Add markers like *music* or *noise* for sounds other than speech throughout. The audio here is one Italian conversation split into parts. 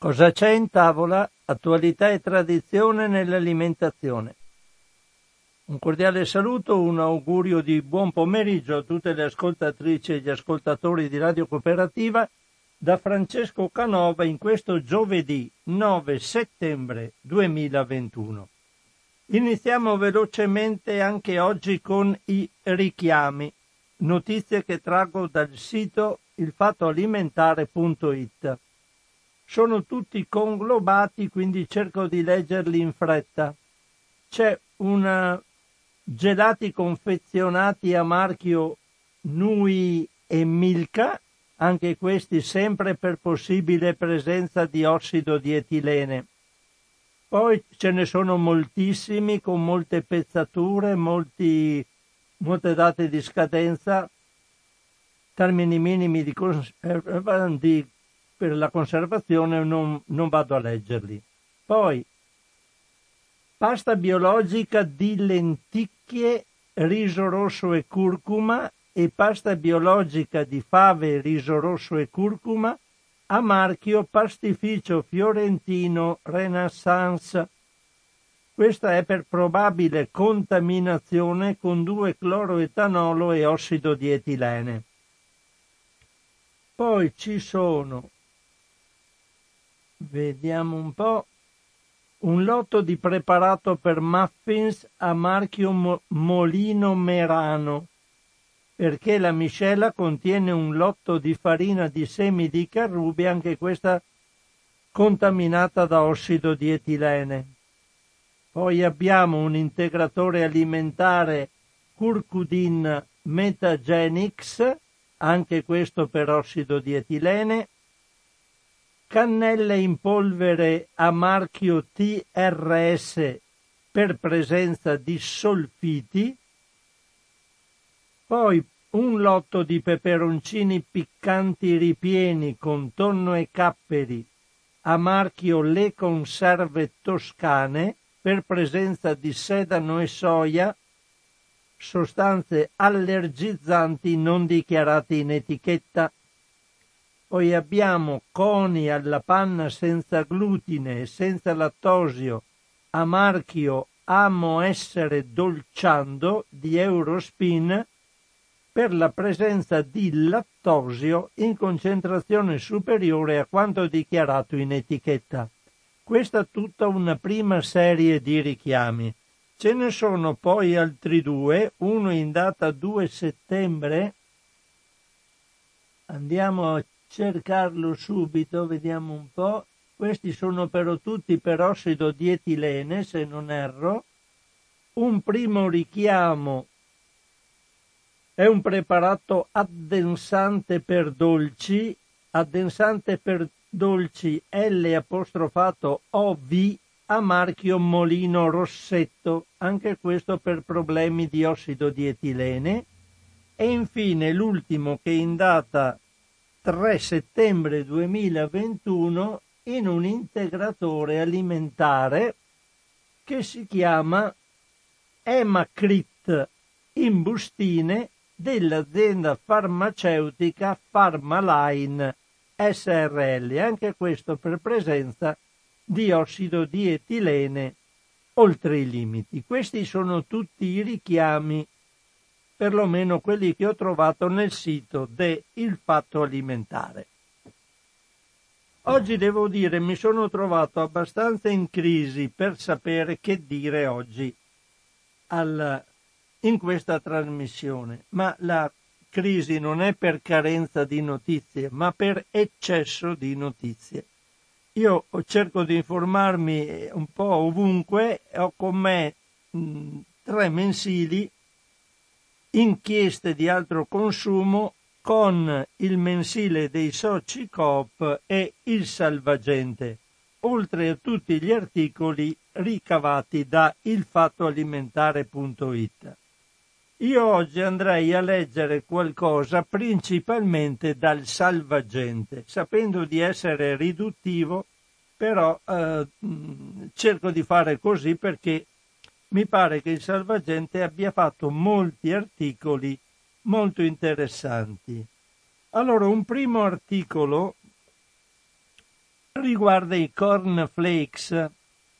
Cosa c'è in tavola? Attualità e tradizione nell'alimentazione. Un cordiale saluto, un augurio di buon pomeriggio a tutte le ascoltatrici e gli ascoltatori di Radio Cooperativa da Francesco Canova in questo giovedì 9 settembre 2021. Iniziamo velocemente anche oggi con i richiami, notizie che traggo dal sito ilfattoalimentare.it sono tutti conglobati, quindi cerco di leggerli in fretta. C'è una gelati confezionati a marchio Nui e Milka, anche questi sempre per possibile presenza di ossido di etilene. Poi ce ne sono moltissimi con molte pezzature, molti, molte date di scadenza, termini minimi di, di per la conservazione non, non vado a leggerli. Poi, pasta biologica di lenticchie, riso rosso e curcuma e pasta biologica di fave, riso rosso e curcuma a marchio Pastificio Fiorentino Renaissance. Questa è per probabile contaminazione con 2-cloroetanolo e ossido di etilene. Poi ci sono Vediamo un po'. Un lotto di preparato per muffins a marchio Mo- Molino Merano, perché la miscela contiene un lotto di farina di semi di carrubi, anche questa contaminata da ossido di etilene. Poi abbiamo un integratore alimentare Curcudin Metagenix, anche questo per ossido di etilene, cannelle in polvere a marchio TRS per presenza di solfiti, poi un lotto di peperoncini piccanti ripieni con tonno e capperi a marchio Le Conserve Toscane per presenza di sedano e soia, sostanze allergizzanti non dichiarate in etichetta poi abbiamo coni alla panna senza glutine e senza lattosio a marchio Amo essere dolciando di Eurospin per la presenza di lattosio in concentrazione superiore a quanto dichiarato in etichetta. Questa tutta una prima serie di richiami. Ce ne sono poi altri due, uno in data 2 settembre. Andiamo a cercarlo subito, vediamo un po'. Questi sono però tutti per ossido di etilene, se non erro. Un primo richiamo è un preparato addensante per dolci, addensante per dolci L apostrofato OV a marchio Molino Rossetto, anche questo per problemi di ossido di etilene. E infine l'ultimo che in data 3 settembre 2021 in un integratore alimentare che si chiama Emacrit in bustine dell'azienda farmaceutica Pharmaline SRL, anche questo per presenza di ossido di etilene oltre i limiti. Questi sono tutti i richiami perlomeno quelli che ho trovato nel sito de Il Fatto Alimentare. Oggi devo dire mi sono trovato abbastanza in crisi per sapere che dire oggi al, in questa trasmissione, ma la crisi non è per carenza di notizie, ma per eccesso di notizie. Io cerco di informarmi un po' ovunque, ho con me mh, tre mensili inchieste di altro consumo con il mensile dei soci Coop e il salvagente, oltre a tutti gli articoli ricavati da ilfattoalimentare.it. Io oggi andrei a leggere qualcosa principalmente dal salvagente, sapendo di essere riduttivo, però eh, cerco di fare così perché mi pare che il Salvagente abbia fatto molti articoli molto interessanti. Allora, un primo articolo riguarda i cornflakes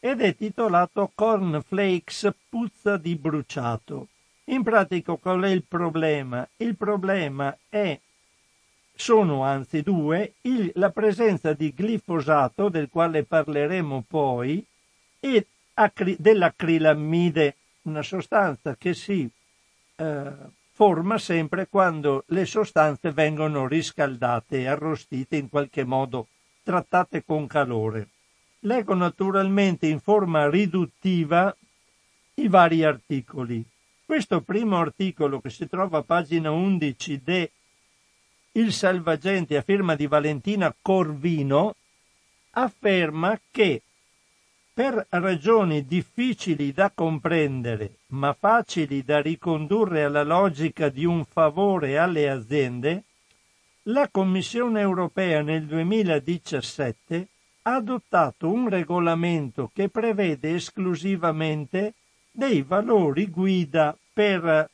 ed è titolato Cornflakes puzza di bruciato. In pratica qual è il problema? Il problema è sono anzi due, il, la presenza di glifosato, del quale parleremo poi, e acri, dell'acrilammide, una sostanza che si eh, forma sempre quando le sostanze vengono riscaldate arrostite in qualche modo, trattate con calore. Leggo naturalmente in forma riduttiva i vari articoli. Questo primo articolo che si trova a pagina 11 de Il Salvagente a firma di Valentina Corvino afferma che per ragioni difficili da comprendere, ma facili da ricondurre alla logica di un favore alle aziende, la Commissione europea nel 2017 ha adottato un regolamento che prevede esclusivamente dei valori guida per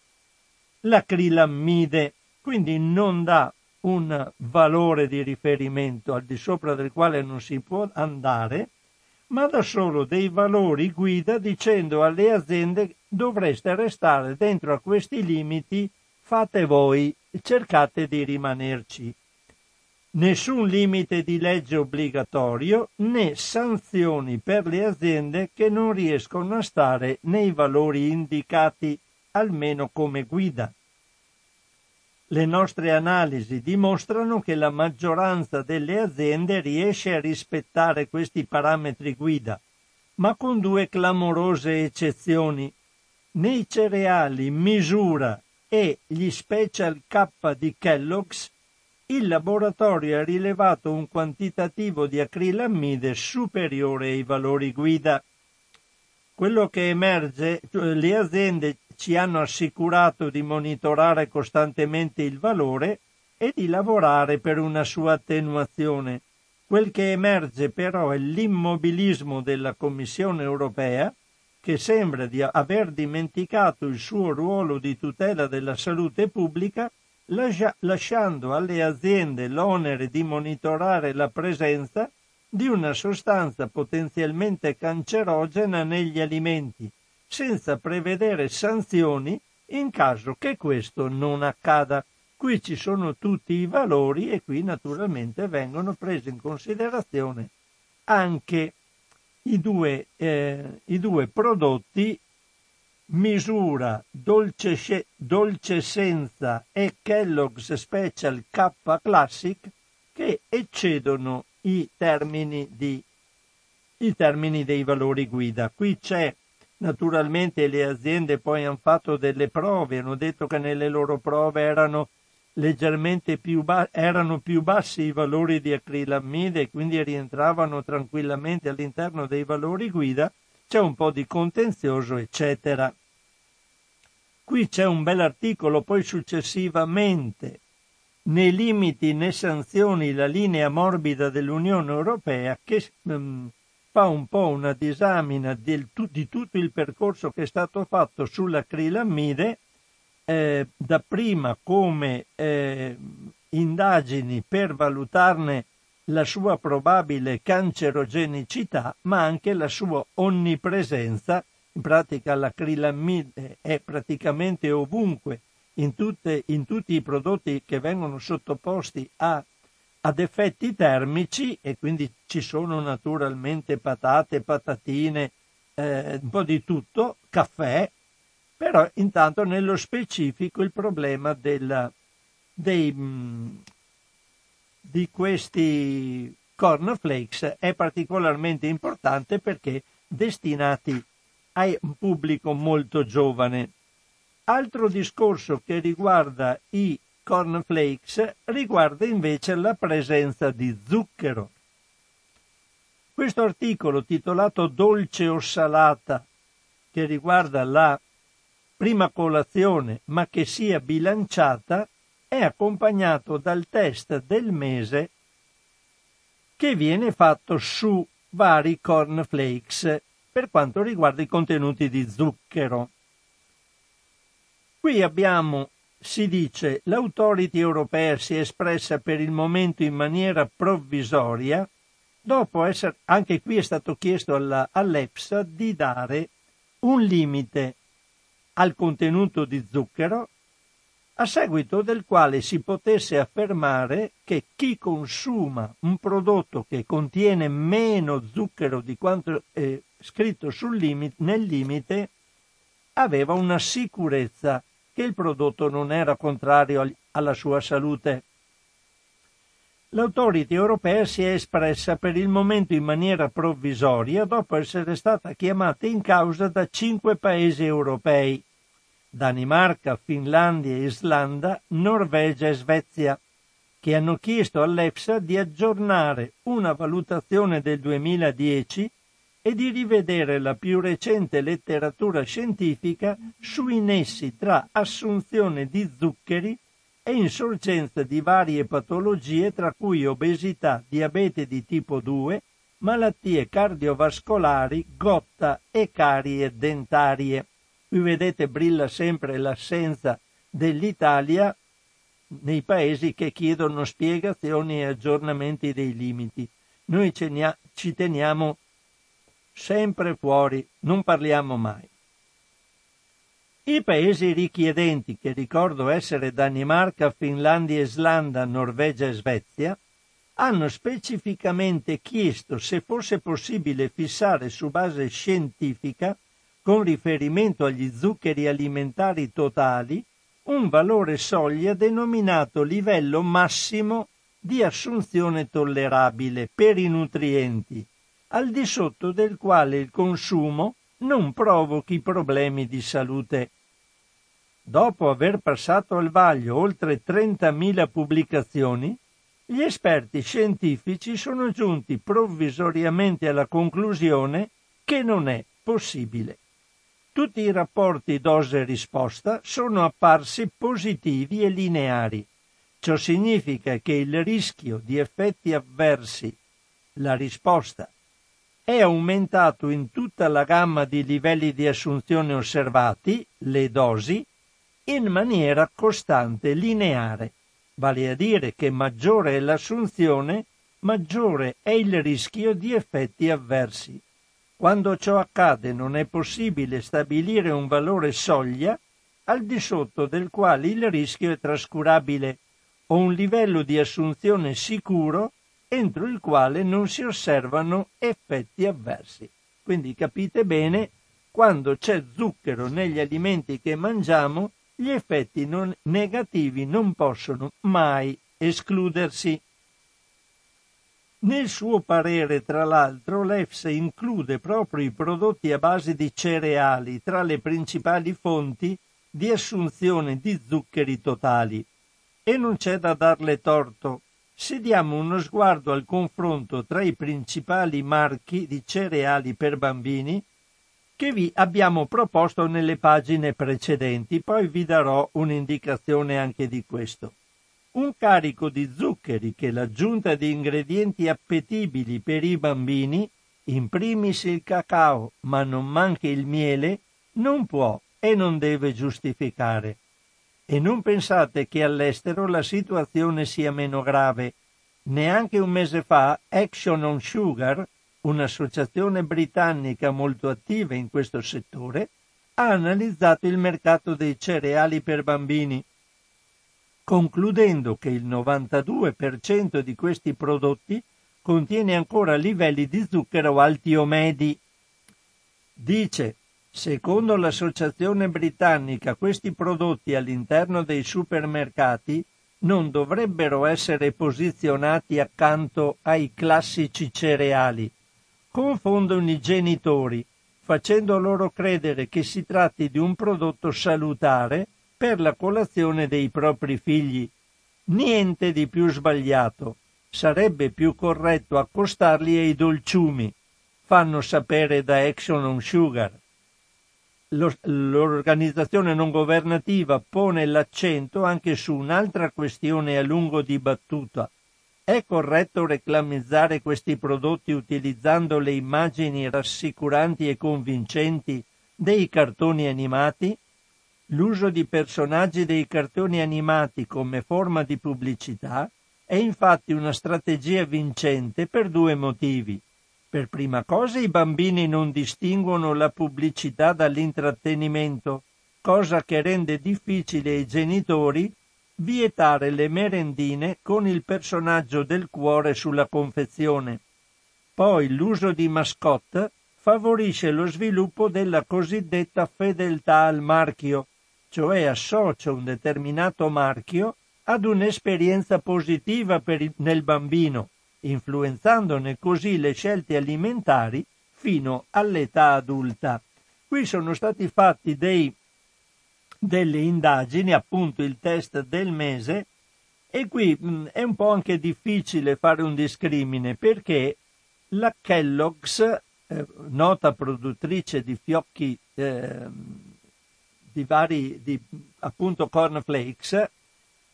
l'acrilammide, quindi non dà un valore di riferimento al di sopra del quale non si può andare, ma dà solo dei valori guida dicendo alle aziende dovreste restare dentro a questi limiti, fate voi, cercate di rimanerci. Nessun limite di legge obbligatorio né sanzioni per le aziende che non riescono a stare nei valori indicati almeno come guida. Le nostre analisi dimostrano che la maggioranza delle aziende riesce a rispettare questi parametri guida, ma con due clamorose eccezioni. Nei cereali misura e gli Special K di Kellogg's, il laboratorio ha rilevato un quantitativo di acrilammide superiore ai valori guida. Quello che emerge, cioè le aziende ci hanno assicurato di monitorare costantemente il valore e di lavorare per una sua attenuazione. Quel che emerge però è l'immobilismo della Commissione europea, che sembra di aver dimenticato il suo ruolo di tutela della salute pubblica, lasciando alle aziende l'onere di monitorare la presenza di una sostanza potenzialmente cancerogena negli alimenti, senza prevedere sanzioni in caso che questo non accada. Qui ci sono tutti i valori e qui naturalmente vengono presi in considerazione anche i due, eh, i due prodotti misura dolce, senza e Kellogg's Special K Classic che eccedono i termini, di, i termini dei valori guida. Qui c'è Naturalmente le aziende poi hanno fatto delle prove, hanno detto che nelle loro prove erano leggermente più, ba- erano più bassi i valori di acrilammide e quindi rientravano tranquillamente all'interno dei valori guida, c'è un po' di contenzioso, eccetera. Qui c'è un bel articolo, poi successivamente, nei limiti né sanzioni la linea morbida dell'Unione Europea che um, fa un po' una disamina di, di tutto il percorso che è stato fatto sull'acrilammide, eh, dapprima come eh, indagini per valutarne la sua probabile cancerogenicità, ma anche la sua onnipresenza. In pratica l'acrilammide è praticamente ovunque in, tutte, in tutti i prodotti che vengono sottoposti a ad effetti termici e quindi ci sono naturalmente patate, patatine, eh, un po' di tutto, caffè, però intanto nello specifico il problema della, dei, mm, di questi cornflakes è particolarmente importante perché destinati a un pubblico molto giovane. Altro discorso che riguarda i cornflakes riguarda invece la presenza di zucchero. Questo articolo titolato Dolce o salata, che riguarda la prima colazione ma che sia bilanciata, è accompagnato dal test del mese che viene fatto su vari cornflakes per quanto riguarda i contenuti di zucchero. Qui abbiamo si dice l'autority europea si è espressa per il momento in maniera provvisoria dopo essere, anche qui è stato chiesto alla, all'EPSA di dare un limite al contenuto di zucchero a seguito del quale si potesse affermare che chi consuma un prodotto che contiene meno zucchero di quanto è scritto limite, nel limite aveva una sicurezza che il prodotto non era contrario alla sua salute. L'autority europea si è espressa per il momento in maniera provvisoria dopo essere stata chiamata in causa da cinque paesi europei Danimarca, Finlandia, Islanda, Norvegia e Svezia, che hanno chiesto all'EFSA di aggiornare una valutazione del 2010 e di rivedere la più recente letteratura scientifica sui nessi tra assunzione di zuccheri e insorgenza di varie patologie tra cui obesità, diabete di tipo 2, malattie cardiovascolari, gotta e carie dentarie. Qui vedete brilla sempre l'assenza dell'Italia nei paesi che chiedono spiegazioni e aggiornamenti dei limiti. Noi ci teniamo sempre fuori, non parliamo mai. I paesi richiedenti, che ricordo essere Danimarca, Finlandia, Islanda, Norvegia e Svezia, hanno specificamente chiesto se fosse possibile fissare su base scientifica con riferimento agli zuccheri alimentari totali, un valore soglia denominato livello massimo di assunzione tollerabile per i nutrienti, al di sotto del quale il consumo non provochi problemi di salute. Dopo aver passato al vaglio oltre 30.000 pubblicazioni, gli esperti scientifici sono giunti provvisoriamente alla conclusione che non è possibile. Tutti i rapporti dose-risposta sono apparsi positivi e lineari. Ciò significa che il rischio di effetti avversi, la risposta, è aumentato in tutta la gamma di livelli di assunzione osservati, le dosi, in maniera costante, lineare, vale a dire che maggiore è l'assunzione, maggiore è il rischio di effetti avversi. Quando ciò accade non è possibile stabilire un valore soglia al di sotto del quale il rischio è trascurabile o un livello di assunzione sicuro entro il quale non si osservano effetti avversi. Quindi capite bene, quando c'è zucchero negli alimenti che mangiamo, gli effetti non negativi non possono mai escludersi. Nel suo parere, tra l'altro, l'EFSA include proprio i prodotti a base di cereali tra le principali fonti di assunzione di zuccheri totali. E non c'è da darle torto. Se diamo uno sguardo al confronto tra i principali marchi di cereali per bambini, che vi abbiamo proposto nelle pagine precedenti, poi vi darò un'indicazione anche di questo un carico di zuccheri che l'aggiunta di ingredienti appetibili per i bambini, in primis il cacao, ma non manche il miele, non può e non deve giustificare. E non pensate che all'estero la situazione sia meno grave. Neanche un mese fa Action on Sugar, un'associazione britannica molto attiva in questo settore, ha analizzato il mercato dei cereali per bambini concludendo che il 92% di questi prodotti contiene ancora livelli di zucchero alti o medi. Dice, secondo l'associazione britannica, questi prodotti all'interno dei supermercati non dovrebbero essere posizionati accanto ai classici cereali. Confondono i genitori, facendo loro credere che si tratti di un prodotto salutare per la colazione dei propri figli. Niente di più sbagliato. Sarebbe più corretto accostarli ai dolciumi. Fanno sapere da Action on Sugar. L'organizzazione non governativa pone l'accento anche su un'altra questione a lungo dibattuta. È corretto reclamizzare questi prodotti utilizzando le immagini rassicuranti e convincenti dei cartoni animati? L'uso di personaggi dei cartoni animati come forma di pubblicità È infatti una strategia vincente per due motivi. Per prima cosa i bambini non distinguono la pubblicità dall'intrattenimento, cosa che rende difficile ai genitori vietare le merendine con il personaggio del cuore sulla confezione. Poi l'uso di mascotte favorisce lo sviluppo della cosiddetta fedeltà al marchio, cioè associa un determinato marchio ad un'esperienza positiva il, nel bambino, influenzandone così le scelte alimentari fino all'età adulta. Qui sono stati fatti dei, delle indagini, appunto il test del mese, e qui mh, è un po' anche difficile fare un discrimine perché la Kellogg's, eh, nota produttrice di fiocchi eh, di vari, di, appunto cornflakes,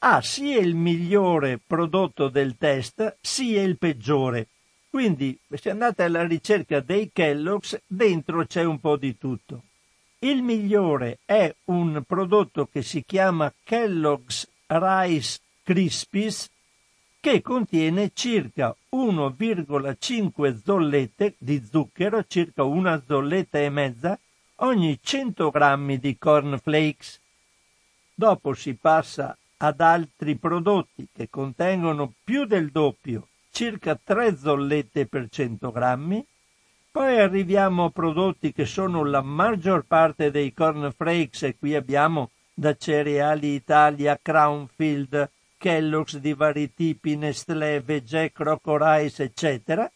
ha sia il migliore prodotto del test sia il peggiore. Quindi se andate alla ricerca dei Kellogg's, dentro c'è un po' di tutto. Il migliore è un prodotto che si chiama Kellogg's Rice Krispies che contiene circa 1,5 zollette di zucchero, circa una zolletta e mezza, ogni 100 grammi di cornflakes. Dopo si passa ad altri prodotti che contengono più del doppio, circa 3 zollette per 100 grammi, poi arriviamo a prodotti che sono la maggior parte dei cornflakes e qui abbiamo da Cereali Italia, Crownfield, Kellogg's di vari tipi, Nestlé, Vegè, Croco Rice, eccetera,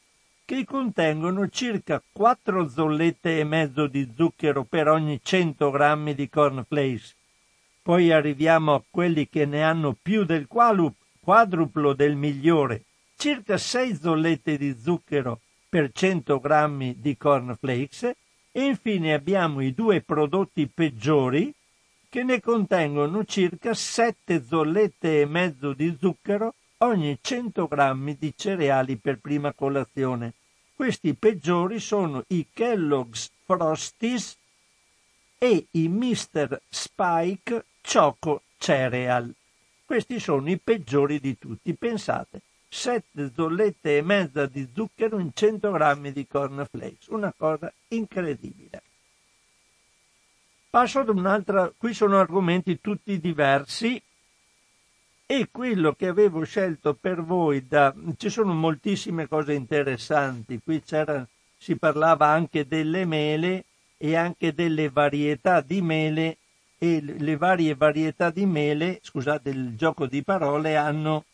che contengono circa 4 zollette e mezzo di zucchero per ogni 100 grammi di cornflakes poi arriviamo a quelli che ne hanno più del quadruplo del migliore, circa 6 zollette di zucchero per 100 grammi di cornflakes e infine abbiamo i due prodotti peggiori che ne contengono circa 7 zollette e mezzo di zucchero ogni 100 grammi di cereali per prima colazione. Questi peggiori sono i Kellogg's Frosties e i Mr. Spike Choco Cereal. Questi sono i peggiori di tutti. Pensate, 7 zollette e mezza di zucchero in 100 grammi di cornflakes. Una cosa incredibile. Passo ad un'altra, qui sono argomenti tutti diversi e quello che avevo scelto per voi da, ci sono moltissime cose interessanti, qui c'era, si parlava anche delle mele e anche delle varietà di mele e le varie varietà di mele, scusate il gioco di parole, hanno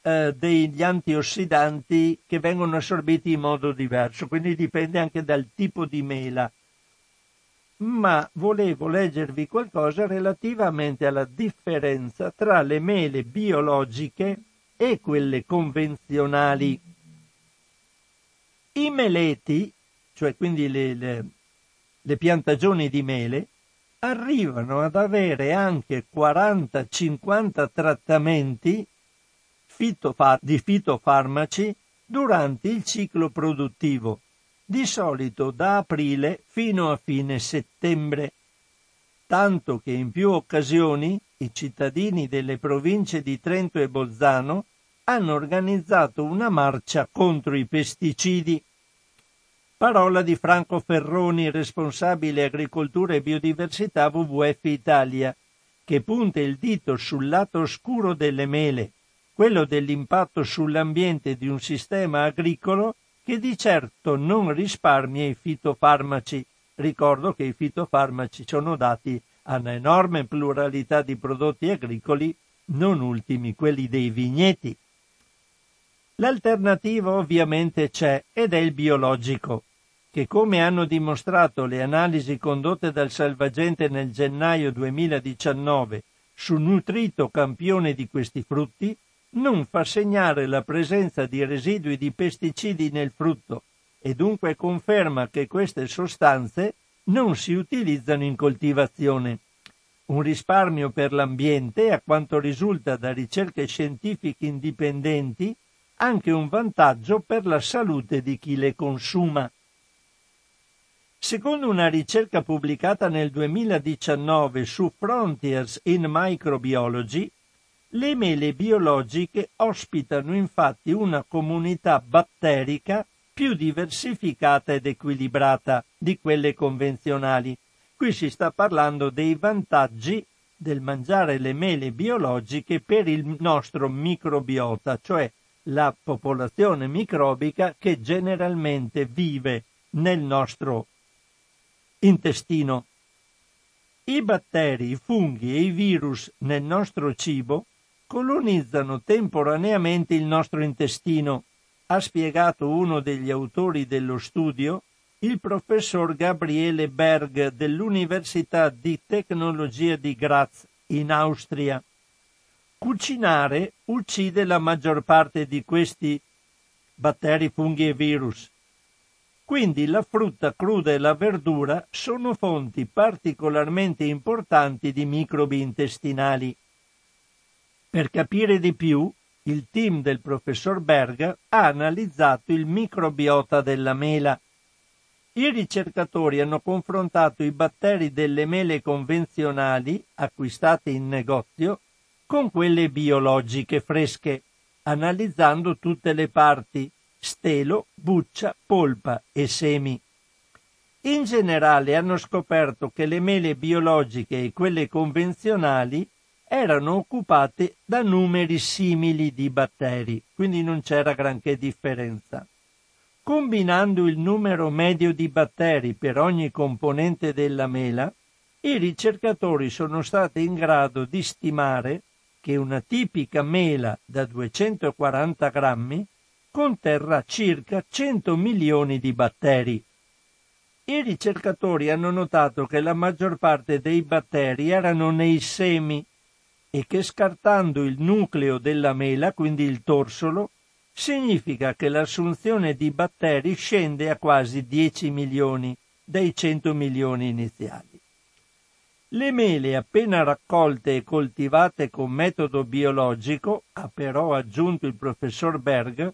eh, degli antiossidanti che vengono assorbiti in modo diverso, quindi dipende anche dal tipo di mela. Ma volevo leggervi qualcosa relativamente alla differenza tra le mele biologiche e quelle convenzionali. I meleti, cioè quindi le, le, le piantagioni di mele, arrivano ad avere anche 40-50 trattamenti fitofar- di fitofarmaci durante il ciclo produttivo, di solito da aprile fino a fine settembre, tanto che in più occasioni i cittadini delle province di Trento e Bolzano hanno organizzato una marcia contro i pesticidi Parola di Franco Ferroni, responsabile agricoltura e biodiversità WWF Italia, che punta il dito sul lato oscuro delle mele, quello dell'impatto sull'ambiente di un sistema agricolo che di certo non risparmia i fitofarmaci. Ricordo che i fitofarmaci sono dati a un'enorme pluralità di prodotti agricoli, non ultimi quelli dei vigneti. L'alternativa ovviamente c'è ed è il biologico che come hanno dimostrato le analisi condotte dal Salvagente nel gennaio 2019 su nutrito campione di questi frutti, non fa segnare la presenza di residui di pesticidi nel frutto e dunque conferma che queste sostanze non si utilizzano in coltivazione. Un risparmio per l'ambiente a quanto risulta da ricerche scientifiche indipendenti, anche un vantaggio per la salute di chi le consuma. Secondo una ricerca pubblicata nel 2019 su Frontiers in Microbiology, Le mele biologiche ospitano infatti una comunità batterica più diversificata ed equilibrata di quelle convenzionali. Qui si sta parlando dei vantaggi del mangiare le mele biologiche per il nostro microbiota, cioè la popolazione microbica che generalmente vive nel nostro intestino. I batteri, i funghi e i virus nel nostro cibo colonizzano temporaneamente il nostro intestino, ha spiegato uno degli autori dello studio, il professor Gabriele Berg dell'Università di Tecnologia di Graz in Austria. Cucinare uccide la maggior parte di questi batteri, funghi e virus. Quindi la frutta cruda e la verdura sono fonti particolarmente importanti di microbi intestinali. Per capire di più, il team del professor Berger ha analizzato il microbiota della mela. I ricercatori hanno confrontato i batteri delle mele convenzionali acquistate in negozio con quelle biologiche fresche, analizzando tutte le parti, stelo, buccia, polpa e semi. In generale hanno scoperto che le mele biologiche e quelle convenzionali erano occupate da numeri simili di batteri, quindi non c'era granché differenza. Combinando il numero medio di batteri per ogni componente della mela, i ricercatori sono stati in grado di stimare che una tipica mela da 240 grammi conterrà circa 100 milioni di batteri. I ricercatori hanno notato che la maggior parte dei batteri erano nei semi e che scartando il nucleo della mela, quindi il torsolo, significa che l'assunzione di batteri scende a quasi 10 milioni dai 100 milioni iniziali. Le mele appena raccolte e coltivate con metodo biologico, ha però aggiunto il professor Berg,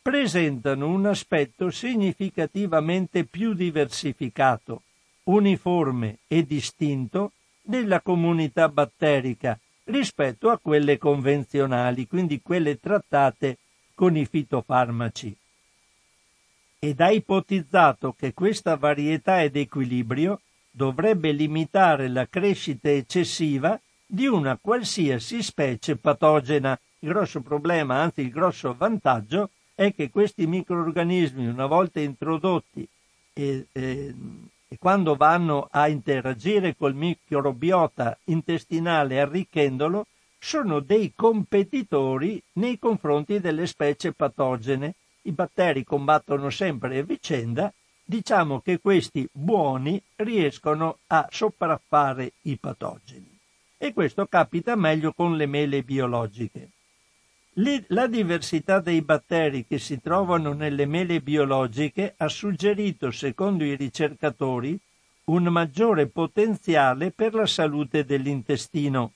presentano un aspetto significativamente più diversificato, uniforme e distinto della comunità batterica rispetto a quelle convenzionali, quindi quelle trattate con i fitofarmaci. Ed ha ipotizzato che questa varietà ed equilibrio dovrebbe limitare la crescita eccessiva di una qualsiasi specie patogena. Il grosso problema, anzi il grosso vantaggio, è che questi microorganismi, una volta introdotti e, e e quando vanno a interagire col microbiota intestinale arricchendolo, sono dei competitori nei confronti delle specie patogene. I batteri combattono sempre a vicenda, diciamo che questi buoni riescono a sopraffare i patogeni. E questo capita meglio con le mele biologiche. La diversità dei batteri che si trovano nelle mele biologiche ha suggerito, secondo i ricercatori, un maggiore potenziale per la salute dell'intestino.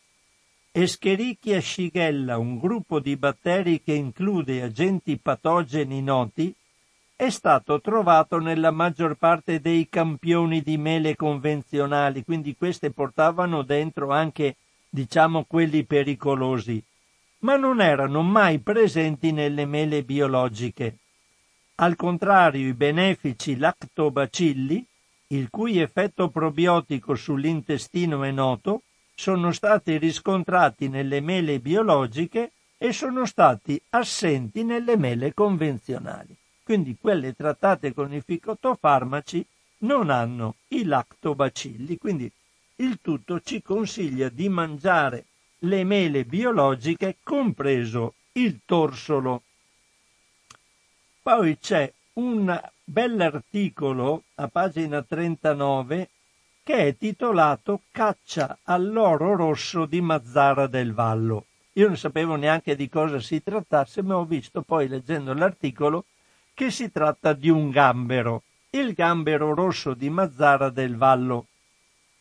Escherichia shigella, un gruppo di batteri che include agenti patogeni noti, è stato trovato nella maggior parte dei campioni di mele convenzionali, quindi queste portavano dentro anche, diciamo, quelli pericolosi ma non erano mai presenti nelle mele biologiche. Al contrario, i benefici lactobacilli, il cui effetto probiotico sull'intestino è noto, sono stati riscontrati nelle mele biologiche e sono stati assenti nelle mele convenzionali. Quindi quelle trattate con i fitofarmaci non hanno i lactobacilli, quindi il tutto ci consiglia di mangiare le mele biologiche, compreso il torsolo. Poi c'è un bell'articolo a pagina 39 che è titolato Caccia all'oro rosso di Mazzara del Vallo. Io non sapevo neanche di cosa si trattasse, ma ho visto poi leggendo l'articolo che si tratta di un gambero, il gambero rosso di Mazzara del Vallo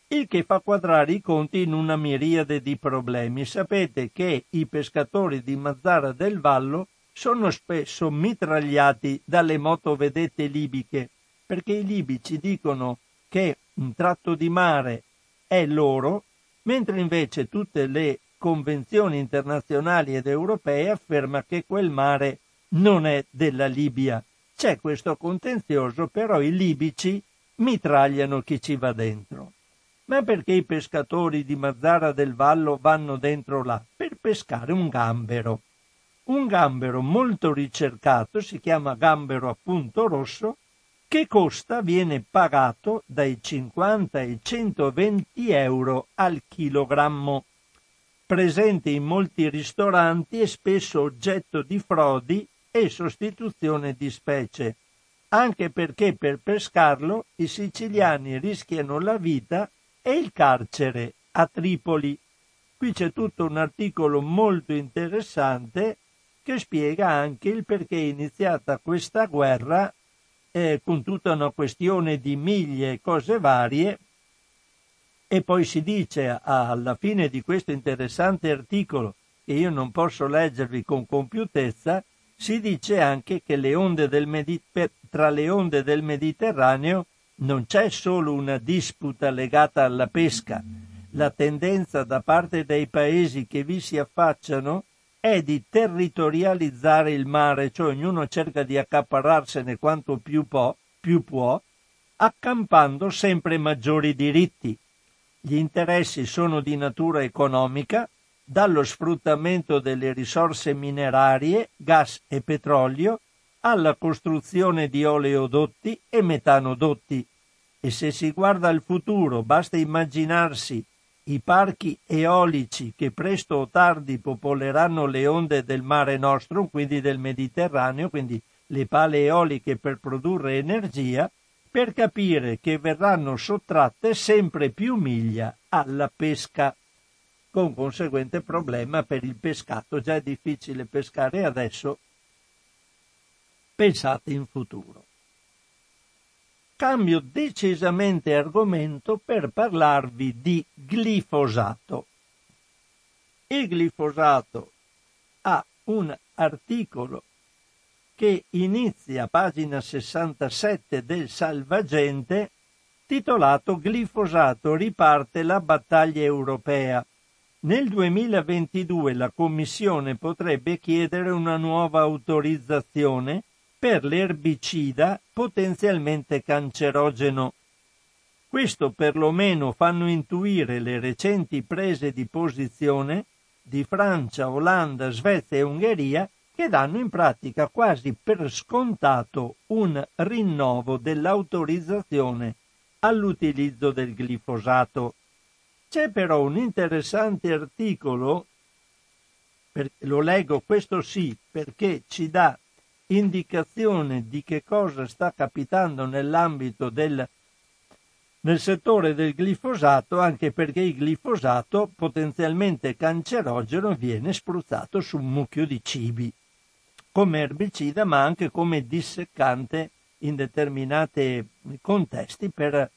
il che fa quadrare i conti in una miriade di problemi. Sapete che i pescatori di Mazzara del Vallo sono spesso mitragliati dalle motovedette libiche, perché i libici dicono che un tratto di mare è loro, mentre invece tutte le convenzioni internazionali ed europee afferma che quel mare non è della Libia. C'è questo contenzioso, però i libici mitragliano chi ci va dentro. Ma perché i pescatori di Mazzara del Vallo vanno dentro là? Per pescare un gambero. Un gambero molto ricercato, si chiama gambero appunto rosso, che costa, viene pagato dai 50 ai 120 euro al chilogrammo. Presente in molti ristoranti e spesso oggetto di frodi e sostituzione di specie, anche perché per pescarlo i siciliani rischiano la vita e il carcere a Tripoli. Qui c'è tutto un articolo molto interessante che spiega anche il perché è iniziata questa guerra eh, con tutta una questione di miglia e cose varie e poi si dice alla fine di questo interessante articolo che io non posso leggervi con compiutezza, si dice anche che le Medit- tra le onde del Mediterraneo non c'è solo una disputa legata alla pesca, la tendenza da parte dei paesi che vi si affacciano è di territorializzare il mare, cioè ognuno cerca di accaparrarsene quanto più può, più può accampando sempre maggiori diritti. Gli interessi sono di natura economica, dallo sfruttamento delle risorse minerarie, gas e petrolio, alla costruzione di oleodotti e metanodotti. E se si guarda al futuro, basta immaginarsi i parchi eolici che presto o tardi popoleranno le onde del Mare Nostrum, quindi del Mediterraneo, quindi le pale eoliche per produrre energia, per capire che verranno sottratte sempre più miglia alla pesca, con conseguente problema per il pescato. Già è difficile pescare adesso, pensate in futuro cambio decisamente argomento per parlarvi di glifosato. Il glifosato ha un articolo che inizia pagina 67 del Salvagente titolato Glifosato riparte la battaglia europea. Nel 2022 la Commissione potrebbe chiedere una nuova autorizzazione per l'erbicida potenzialmente cancerogeno. Questo perlomeno fanno intuire le recenti prese di posizione di Francia, Olanda, Svezia e Ungheria che danno in pratica quasi per scontato un rinnovo dell'autorizzazione all'utilizzo del glifosato. C'è però un interessante articolo, lo leggo questo sì perché ci dà indicazione di che cosa sta capitando nell'ambito del nel settore del glifosato, anche perché il glifosato potenzialmente cancerogeno viene spruzzato su un mucchio di cibi come erbicida, ma anche come disseccante in determinati contesti. Per,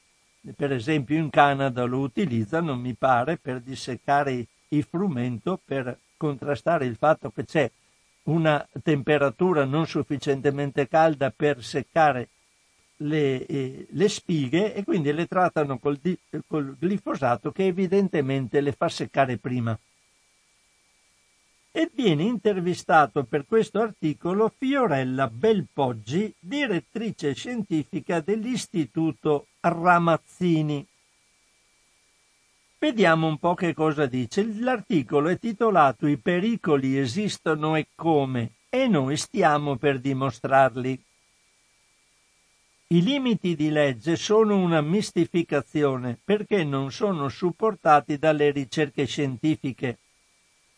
per esempio in Canada lo utilizzano, mi pare, per disseccare il frumento, per contrastare il fatto che c'è una temperatura non sufficientemente calda per seccare le, eh, le spighe e quindi le trattano col, di, col glifosato che evidentemente le fa seccare prima. E viene intervistato per questo articolo Fiorella Belpoggi, direttrice scientifica dell'Istituto Ramazzini. Vediamo un po' che cosa dice. L'articolo è titolato I pericoli esistono e come e noi stiamo per dimostrarli. I limiti di legge sono una mistificazione perché non sono supportati dalle ricerche scientifiche.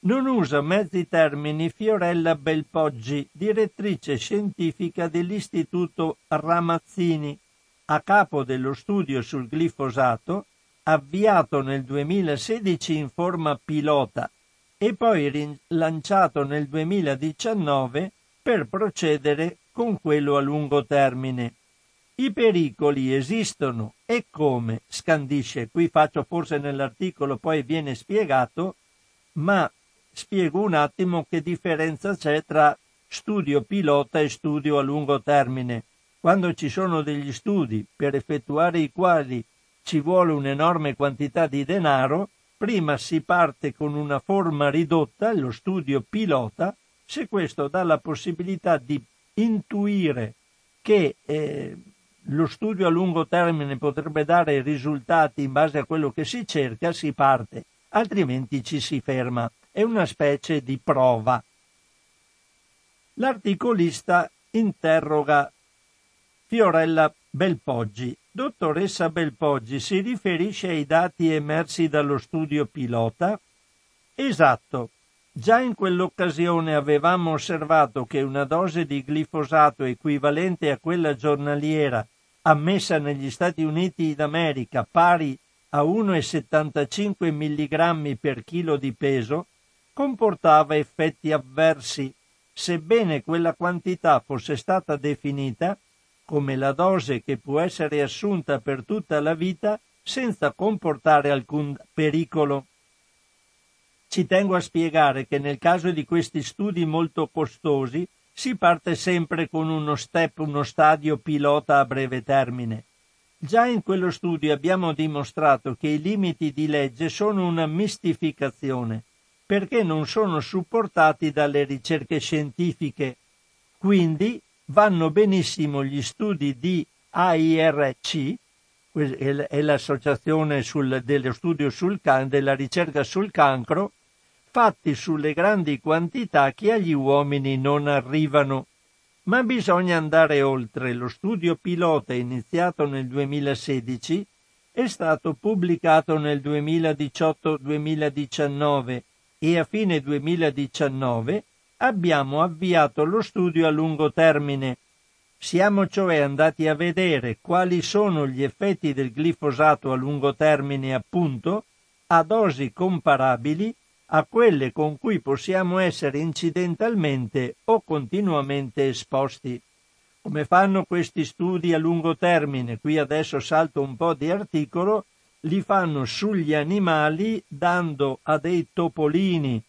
Non usa mezzi termini Fiorella Belpoggi, direttrice scientifica dell'Istituto Ramazzini, a capo dello studio sul glifosato, avviato nel 2016 in forma pilota e poi rilanciato nel 2019 per procedere con quello a lungo termine. I pericoli esistono e come, scandisce, qui faccio forse nell'articolo, poi viene spiegato, ma spiego un attimo che differenza c'è tra studio pilota e studio a lungo termine. Quando ci sono degli studi per effettuare i quali ci vuole un'enorme quantità di denaro, Prima si parte con una forma ridotta, lo studio pilota, se questo dà la possibilità di intuire che eh, lo studio a lungo termine potrebbe dare risultati in base a quello che si cerca, si parte, altrimenti ci si ferma. È una specie di prova. L'articolista interroga Fiorella Belpoggi. Dottoressa Belpoggi, si riferisce ai dati emersi dallo studio pilota? Esatto. Già in quell'occasione avevamo osservato che una dose di glifosato equivalente a quella giornaliera ammessa negli Stati Uniti d'America pari a 1,75 mg per chilo di peso comportava effetti avversi, sebbene quella quantità fosse stata definita come la dose che può essere assunta per tutta la vita senza comportare alcun pericolo. Ci tengo a spiegare che nel caso di questi studi molto costosi si parte sempre con uno step, uno stadio pilota a breve termine. Già in quello studio abbiamo dimostrato che i limiti di legge sono una mistificazione, perché non sono supportati dalle ricerche scientifiche. Quindi vanno benissimo gli studi di AIRC, è l'associazione sul, dello studio sul can, della ricerca sul cancro, fatti sulle grandi quantità che agli uomini non arrivano. Ma bisogna andare oltre. Lo studio pilota iniziato nel 2016 è stato pubblicato nel 2018-2019 e a fine 2019 abbiamo avviato lo studio a lungo termine. Siamo cioè andati a vedere quali sono gli effetti del glifosato a lungo termine appunto a dosi comparabili a quelle con cui possiamo essere incidentalmente o continuamente esposti. Come fanno questi studi a lungo termine? Qui adesso salto un po' di articolo, li fanno sugli animali dando a dei topolini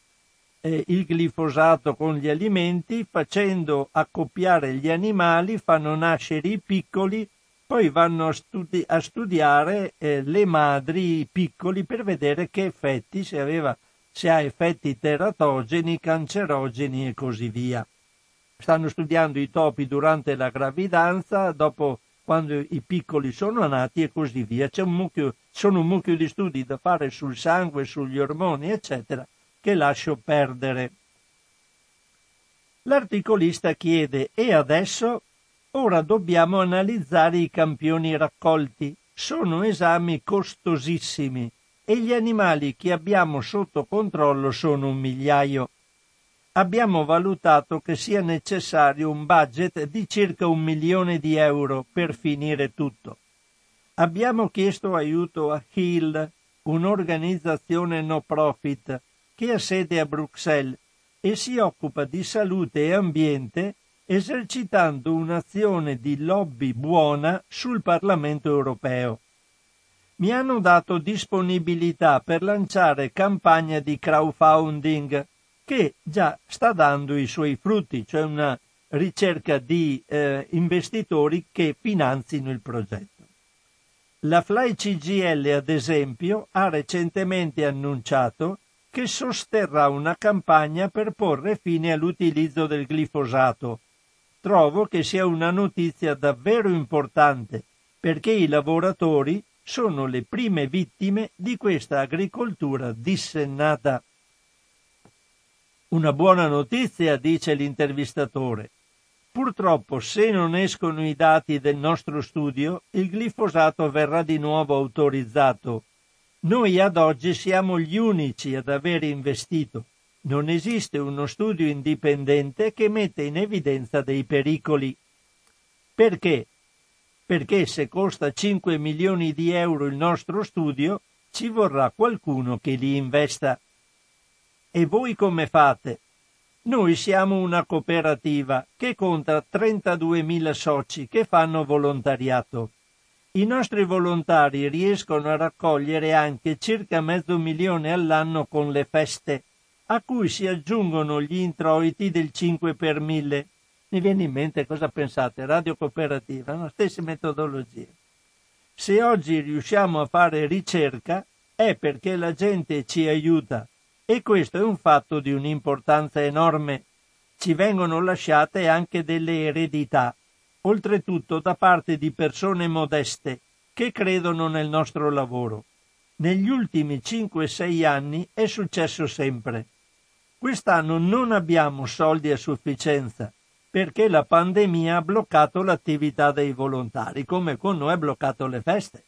eh, il glifosato con gli alimenti, facendo accoppiare gli animali, fanno nascere i piccoli, poi vanno a, studi- a studiare eh, le madri piccoli per vedere che effetti, se, aveva, se ha effetti teratogeni, cancerogeni e così via. Stanno studiando i topi durante la gravidanza, dopo quando i piccoli sono nati e così via. C'è un mucchio, sono un mucchio di studi da fare sul sangue, sugli ormoni, eccetera che lascio perdere. L'articolista chiede e adesso? Ora dobbiamo analizzare i campioni raccolti. Sono esami costosissimi e gli animali che abbiamo sotto controllo sono un migliaio. Abbiamo valutato che sia necessario un budget di circa un milione di euro per finire tutto. Abbiamo chiesto aiuto a Hill, un'organizzazione no profit, che ha sede a Bruxelles e si occupa di salute e ambiente esercitando un'azione di lobby buona sul Parlamento europeo. Mi hanno dato disponibilità per lanciare campagna di crowdfunding che già sta dando i suoi frutti, cioè una ricerca di eh, investitori che finanzino il progetto. La Fly CGL, ad esempio, ha recentemente annunciato che sosterrà una campagna per porre fine all'utilizzo del glifosato. Trovo che sia una notizia davvero importante perché i lavoratori sono le prime vittime di questa agricoltura dissennata. Una buona notizia, dice l'intervistatore. Purtroppo, se non escono i dati del nostro studio, il glifosato verrà di nuovo autorizzato noi ad oggi siamo gli unici ad aver investito. Non esiste uno studio indipendente che mette in evidenza dei pericoli. Perché? Perché se costa 5 milioni di euro il nostro studio, ci vorrà qualcuno che li investa. E voi come fate? Noi siamo una cooperativa che conta 32.000 soci che fanno volontariato. I nostri volontari riescono a raccogliere anche circa mezzo milione all'anno con le feste, a cui si aggiungono gli introiti del 5 per 1000. Mi viene in mente cosa pensate? Radio cooperativa, no? stesse metodologie. Se oggi riusciamo a fare ricerca, è perché la gente ci aiuta e questo è un fatto di un'importanza enorme. Ci vengono lasciate anche delle eredità, oltretutto da parte di persone modeste che credono nel nostro lavoro. Negli ultimi 5-6 anni è successo sempre. Quest'anno non abbiamo soldi a sufficienza perché la pandemia ha bloccato l'attività dei volontari, come con noi ha bloccato le feste.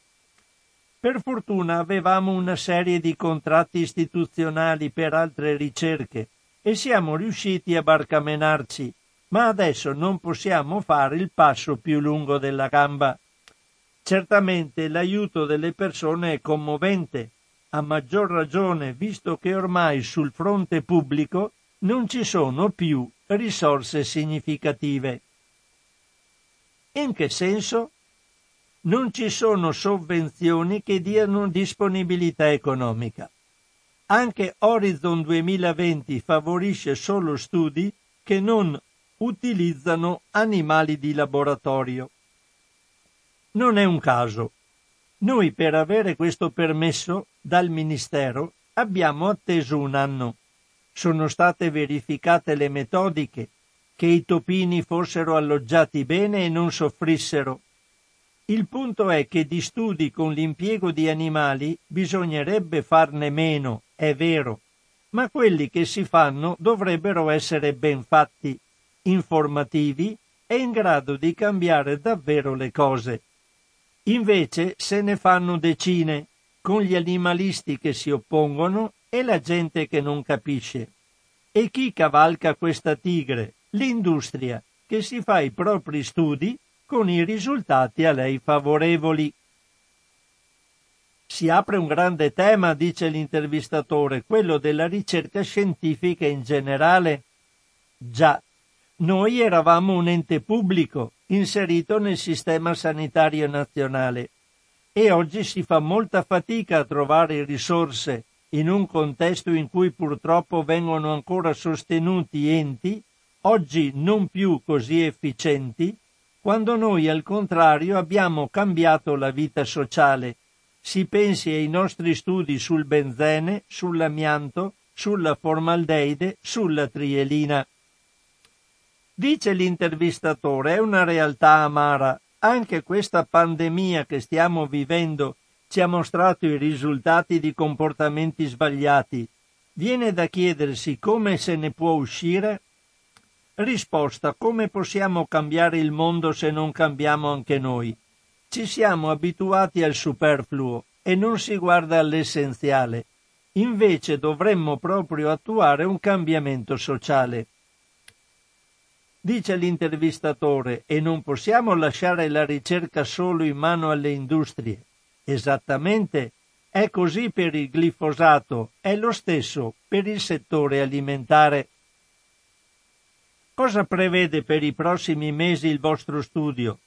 Per fortuna avevamo una serie di contratti istituzionali per altre ricerche e siamo riusciti a barcamenarci, ma adesso non possiamo fare il passo più lungo della gamba. Certamente l'aiuto delle persone è commovente, a maggior ragione visto che ormai sul fronte pubblico non ci sono più risorse significative. In che senso? Non ci sono sovvenzioni che diano disponibilità economica. Anche Horizon 2020 favorisce solo studi che non utilizzano animali di laboratorio. Non è un caso. Noi per avere questo permesso dal Ministero abbiamo atteso un anno sono state verificate le metodiche, che i topini fossero alloggiati bene e non soffrissero. Il punto è che di studi con l'impiego di animali bisognerebbe farne meno, è vero, ma quelli che si fanno dovrebbero essere ben fatti, informativi e in grado di cambiare davvero le cose. Invece se ne fanno decine, con gli animalisti che si oppongono e la gente che non capisce. E chi cavalca questa tigre? L'industria, che si fa i propri studi con i risultati a lei favorevoli. Si apre un grande tema, dice l'intervistatore, quello della ricerca scientifica in generale. Già, noi eravamo un ente pubblico inserito nel sistema sanitario nazionale e oggi si fa molta fatica a trovare risorse in un contesto in cui purtroppo vengono ancora sostenuti enti, oggi non più così efficienti, quando noi al contrario abbiamo cambiato la vita sociale. Si pensi ai nostri studi sul benzene, sull'amianto, sulla formaldeide, sulla trielina. Dice l'intervistatore, è una realtà amara. Anche questa pandemia che stiamo vivendo ci ha mostrato i risultati di comportamenti sbagliati. Viene da chiedersi come se ne può uscire? Risposta come possiamo cambiare il mondo se non cambiamo anche noi? Ci siamo abituati al superfluo e non si guarda all'essenziale. Invece dovremmo proprio attuare un cambiamento sociale. Dice l'intervistatore, e non possiamo lasciare la ricerca solo in mano alle industrie. Esattamente, è così per il glifosato, è lo stesso per il settore alimentare. Cosa prevede per i prossimi mesi il vostro studio?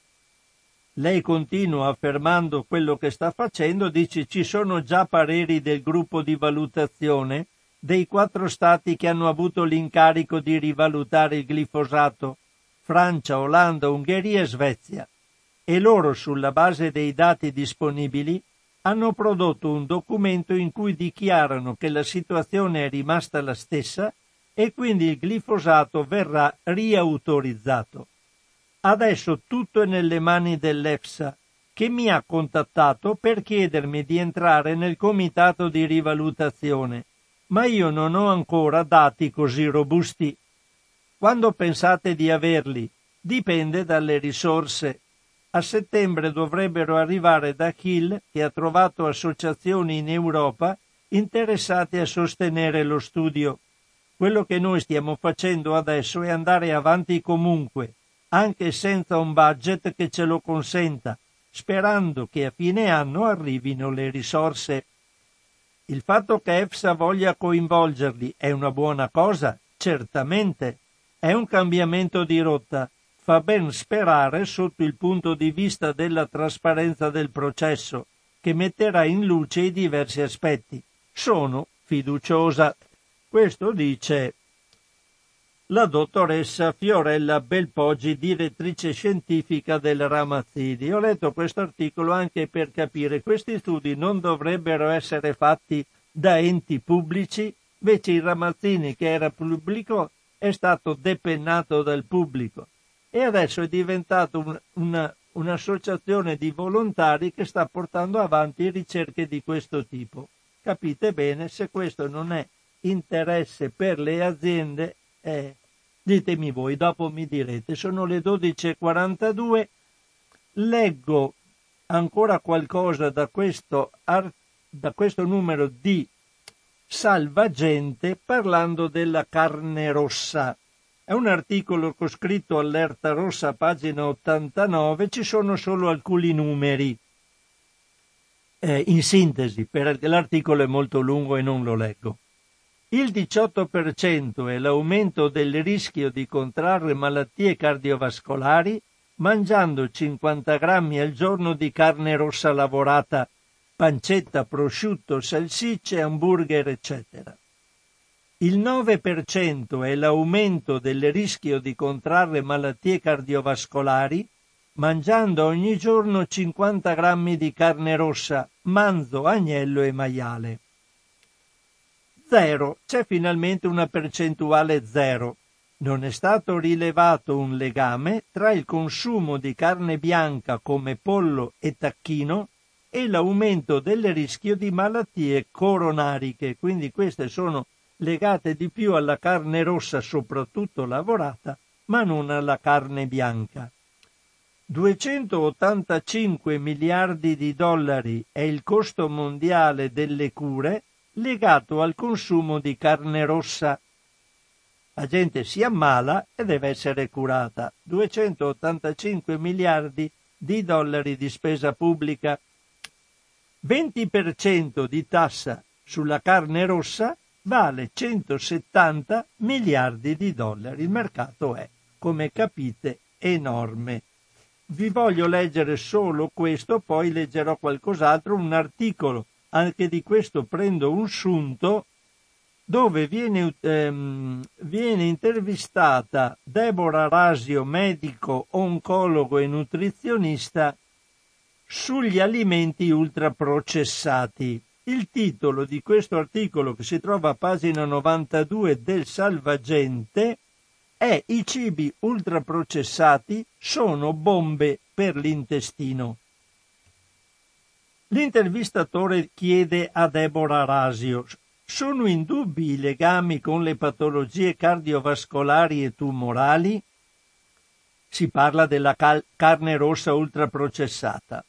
Lei continua affermando quello che sta facendo, dice ci sono già pareri del gruppo di valutazione dei quattro stati che hanno avuto l'incarico di rivalutare il glifosato, Francia, Olanda, Ungheria e Svezia e loro sulla base dei dati disponibili hanno prodotto un documento in cui dichiarano che la situazione è rimasta la stessa e quindi il glifosato verrà riautorizzato. Adesso tutto è nelle mani dell'EFSA, che mi ha contattato per chiedermi di entrare nel comitato di rivalutazione, ma io non ho ancora dati così robusti. Quando pensate di averli? Dipende dalle risorse a settembre dovrebbero arrivare da Hill, che ha trovato associazioni in Europa interessate a sostenere lo studio. Quello che noi stiamo facendo adesso è andare avanti comunque, anche senza un budget che ce lo consenta, sperando che a fine anno arrivino le risorse. Il fatto che EFSA voglia coinvolgerli è una buona cosa, certamente. È un cambiamento di rotta, fa ben sperare sotto il punto di vista della trasparenza del processo, che metterà in luce i diversi aspetti. Sono fiduciosa. Questo dice la dottoressa Fiorella Belpoggi, direttrice scientifica del Ramazzini. Ho letto questo articolo anche per capire questi studi non dovrebbero essere fatti da enti pubblici, invece il Ramazzini che era pubblico è stato depennato dal pubblico e adesso è diventato un, una, un'associazione di volontari che sta portando avanti ricerche di questo tipo. Capite bene, se questo non è interesse per le aziende eh, ditemi voi, dopo mi direte. Sono le 12.42. Leggo ancora qualcosa da questo, da questo numero di Salvagente parlando della carne rossa. È un articolo che ho scritto Allerta Rossa, pagina 89, ci sono solo alcuni numeri. Eh, in sintesi, perché l'articolo è molto lungo e non lo leggo. Il 18% è l'aumento del rischio di contrarre malattie cardiovascolari mangiando 50 grammi al giorno di carne rossa lavorata, pancetta, prosciutto, salsicce, hamburger, eccetera. Il 9% è l'aumento del rischio di contrarre malattie cardiovascolari mangiando ogni giorno 50 grammi di carne rossa, manzo, agnello e maiale zero, c'è finalmente una percentuale zero. Non è stato rilevato un legame tra il consumo di carne bianca come pollo e tacchino e l'aumento del rischio di malattie coronariche, quindi queste sono legate di più alla carne rossa, soprattutto lavorata, ma non alla carne bianca. 285 miliardi di dollari è il costo mondiale delle cure legato al consumo di carne rossa. La gente si ammala e deve essere curata. 285 miliardi di dollari di spesa pubblica. 20% di tassa sulla carne rossa vale 170 miliardi di dollari. Il mercato è, come capite, enorme. Vi voglio leggere solo questo, poi leggerò qualcos'altro, un articolo anche di questo prendo un sunto dove viene, ehm, viene intervistata Deborah Rasio, medico, oncologo e nutrizionista, sugli alimenti ultraprocessati. Il titolo di questo articolo, che si trova a pagina 92 del Salvagente, è I cibi ultraprocessati sono bombe per l'intestino. L'intervistatore chiede a Deborah Rasio sono indubbi i legami con le patologie cardiovascolari e tumorali? Si parla della cal- carne rossa ultraprocessata.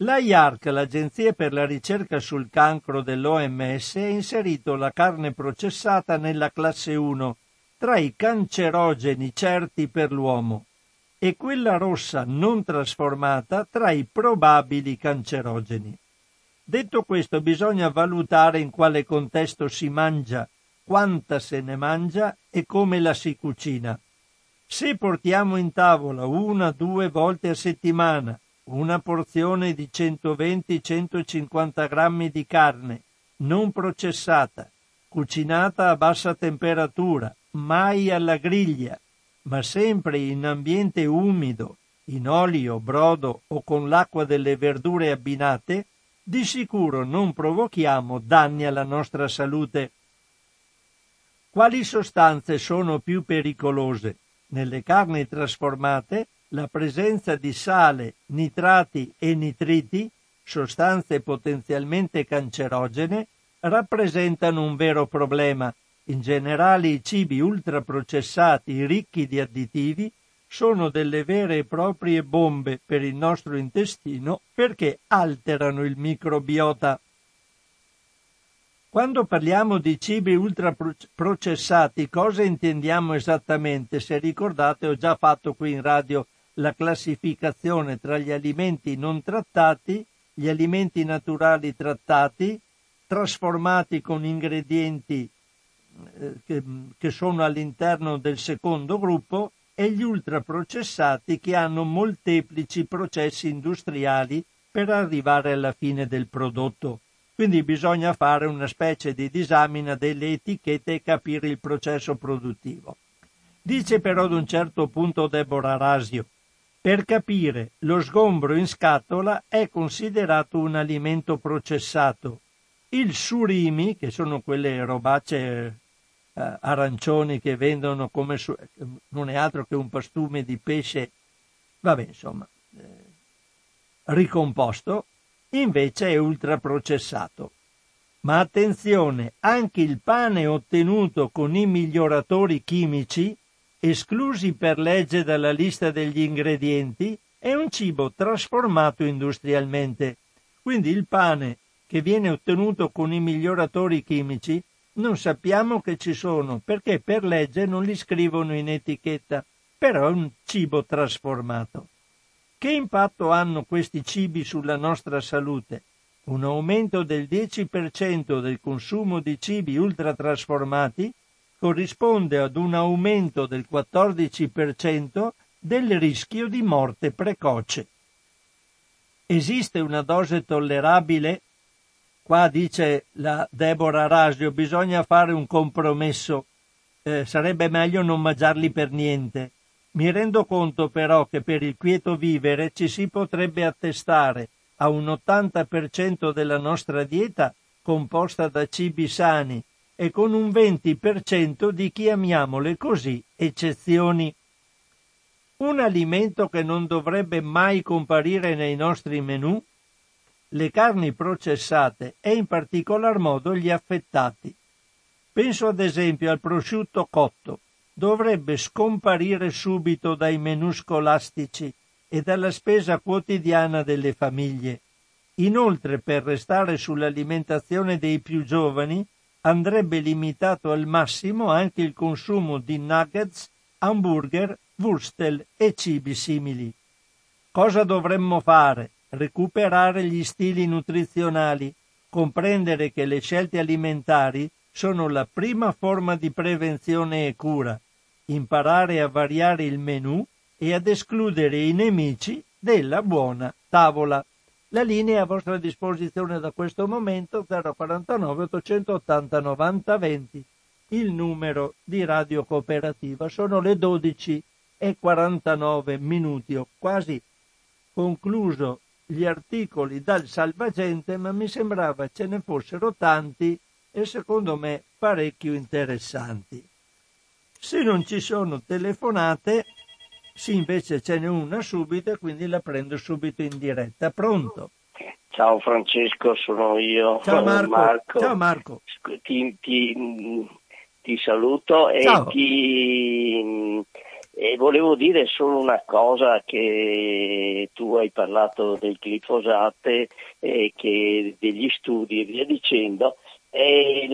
La IARC, l'Agenzia per la ricerca sul cancro dell'OMS, ha inserito la carne processata nella classe 1 tra i cancerogeni certi per l'uomo e quella rossa non trasformata tra i probabili cancerogeni. Detto questo, bisogna valutare in quale contesto si mangia, quanta se ne mangia e come la si cucina. Se portiamo in tavola una o due volte a settimana una porzione di 120-150 grammi di carne non processata, cucinata a bassa temperatura, mai alla griglia, ma sempre in ambiente umido, in olio, brodo o con l'acqua delle verdure abbinate, di sicuro non provochiamo danni alla nostra salute. Quali sostanze sono più pericolose? Nelle carni trasformate la presenza di sale, nitrati e nitriti, sostanze potenzialmente cancerogene, rappresentano un vero problema in generale i cibi ultraprocessati ricchi di additivi sono delle vere e proprie bombe per il nostro intestino perché alterano il microbiota. Quando parliamo di cibi ultraprocessati, cosa intendiamo esattamente? Se ricordate, ho già fatto qui in radio la classificazione tra gli alimenti non trattati, gli alimenti naturali trattati, trasformati con ingredienti che, che sono all'interno del secondo gruppo e gli ultraprocessati che hanno molteplici processi industriali per arrivare alla fine del prodotto. Quindi bisogna fare una specie di disamina delle etichette e capire il processo produttivo. Dice però ad un certo punto Deborah Rasio, per capire, lo sgombro in scatola è considerato un alimento processato. Il surimi, che sono quelle robacce arancioni che vendono come su- non è altro che un pastume di pesce, vabbè, insomma, eh, ricomposto, invece è ultraprocessato. Ma attenzione, anche il pane ottenuto con i miglioratori chimici, esclusi per legge dalla lista degli ingredienti, è un cibo trasformato industrialmente. Quindi il pane che viene ottenuto con i miglioratori chimici non sappiamo che ci sono perché per legge non li scrivono in etichetta, però è un cibo trasformato. Che impatto hanno questi cibi sulla nostra salute? Un aumento del 10% del consumo di cibi ultratrasformati corrisponde ad un aumento del 14% del rischio di morte precoce. Esiste una dose tollerabile? Qua dice la Deborah Rasio, bisogna fare un compromesso. Eh, sarebbe meglio non mangiarli per niente. Mi rendo conto però che per il quieto vivere ci si potrebbe attestare a un 80% della nostra dieta composta da cibi sani e con un 20% di, chiamiamole così, eccezioni. Un alimento che non dovrebbe mai comparire nei nostri menù? Le carni processate e in particolar modo gli affettati. Penso ad esempio al prosciutto cotto, dovrebbe scomparire subito dai menù scolastici e dalla spesa quotidiana delle famiglie. Inoltre, per restare sull'alimentazione dei più giovani, andrebbe limitato al massimo anche il consumo di nuggets, hamburger, wurstel e cibi simili. Cosa dovremmo fare? Recuperare gli stili nutrizionali, comprendere che le scelte alimentari sono la prima forma di prevenzione e cura imparare a variare il menù e ad escludere i nemici della buona tavola. La linea a vostra disposizione da questo momento 049 880 90 20, il numero di Radio Cooperativa. Sono le 12 e 49 minuti. Ho quasi concluso gli articoli dal salvagente, ma mi sembrava ce ne fossero tanti e secondo me parecchio interessanti. Se non ci sono telefonate, sì, invece ce n'è una subito e quindi la prendo subito in diretta. Pronto? Ciao Francesco, sono io. Ciao Marco. Marco. Ciao Marco. Ti, ti, ti saluto e Ciao. ti e volevo dire solo una cosa che tu hai parlato del glifosate e che degli studi e via dicendo. E,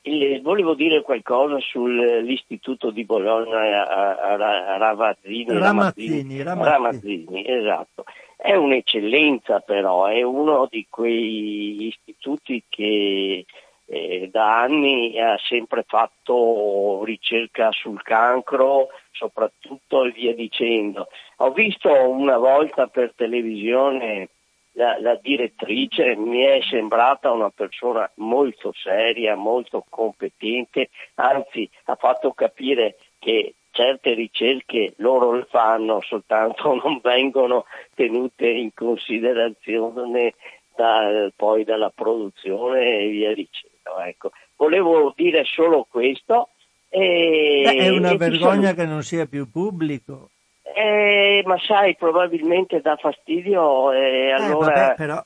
il, volevo dire qualcosa sull'istituto di Bologna a, a, a Ravazzini, Ramazzini, Ramazzini, Ramazzini, esatto. È un'eccellenza però, è uno di quei istituti che eh, da anni ha sempre fatto ricerca sul cancro, soprattutto e via dicendo. Ho visto una volta per televisione la, la, direttrice mi è sembrata una persona molto seria, molto competente, anzi ha fatto capire che certe ricerche loro le fanno, soltanto *laughs* non vengono tenute in considerazione da, poi dalla produzione e via dicendo. Ecco. Volevo dire solo questo. E, Beh, è una vergogna sono... che non sia più pubblico. Eh, ma sai, probabilmente dà fastidio e allora... Eh, vabbè, però...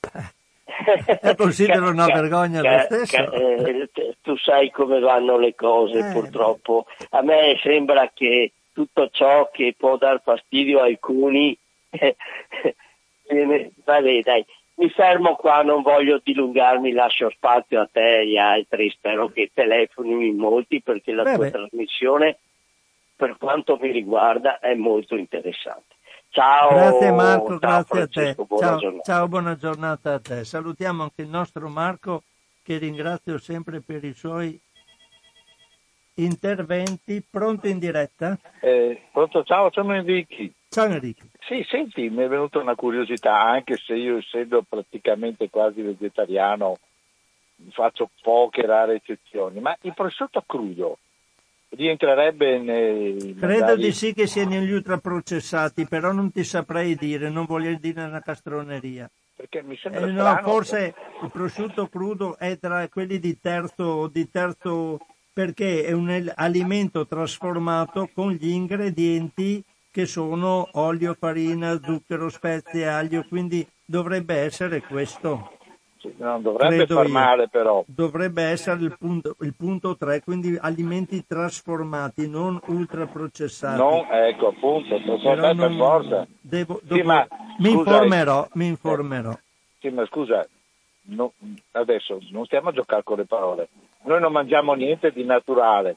Io considero una vergogna lo stesso. Eh, tu sai come vanno le cose, eh, purtroppo. A me sembra che tutto ciò che può dar fastidio a alcuni... *laughs* *laughs* Vabbè, dai, mi fermo qua, non voglio dilungarmi, lascio spazio a te e agli altri, spero che telefoni molti perché la Beh, tua trasmissione per quanto mi riguarda è molto interessante. Ciao. Grazie Marco, ciao, grazie a te. Francesco, Buona Ciao, giornata. ciao, buona giornata a te. Salutiamo anche il nostro Marco che ringrazio sempre per i suoi interventi. Pronto in diretta? Eh, pronto, ciao, sono Enrico. Ciao Enrico. Sì, senti, mi è venuta una curiosità, anche se io essendo praticamente quasi vegetariano faccio poche rare eccezioni, ma il prosciutto crudo rientrerebbe nei... Credo magari... di sì che sia negli ultraprocessati, però non ti saprei dire, non voglio dire una castroneria. Perché mi sembra Eh, no, strano. forse il prosciutto crudo è tra quelli di terzo, di terzo perché è un alimento trasformato con gli ingredienti che sono olio, farina, zucchero, spezie, aglio, quindi dovrebbe essere questo. Non dovrebbe credo far io. male però. Dovrebbe essere il punto, il punto 3, quindi alimenti trasformati, non ultraprocessati. Non, ecco, appunto, Però per forza. devo- Sì, dopo- ma, mi scusa, informerò, mi informerò. Sì, ma scusa, no- adesso non stiamo a giocare con le parole. Noi non mangiamo niente di naturale,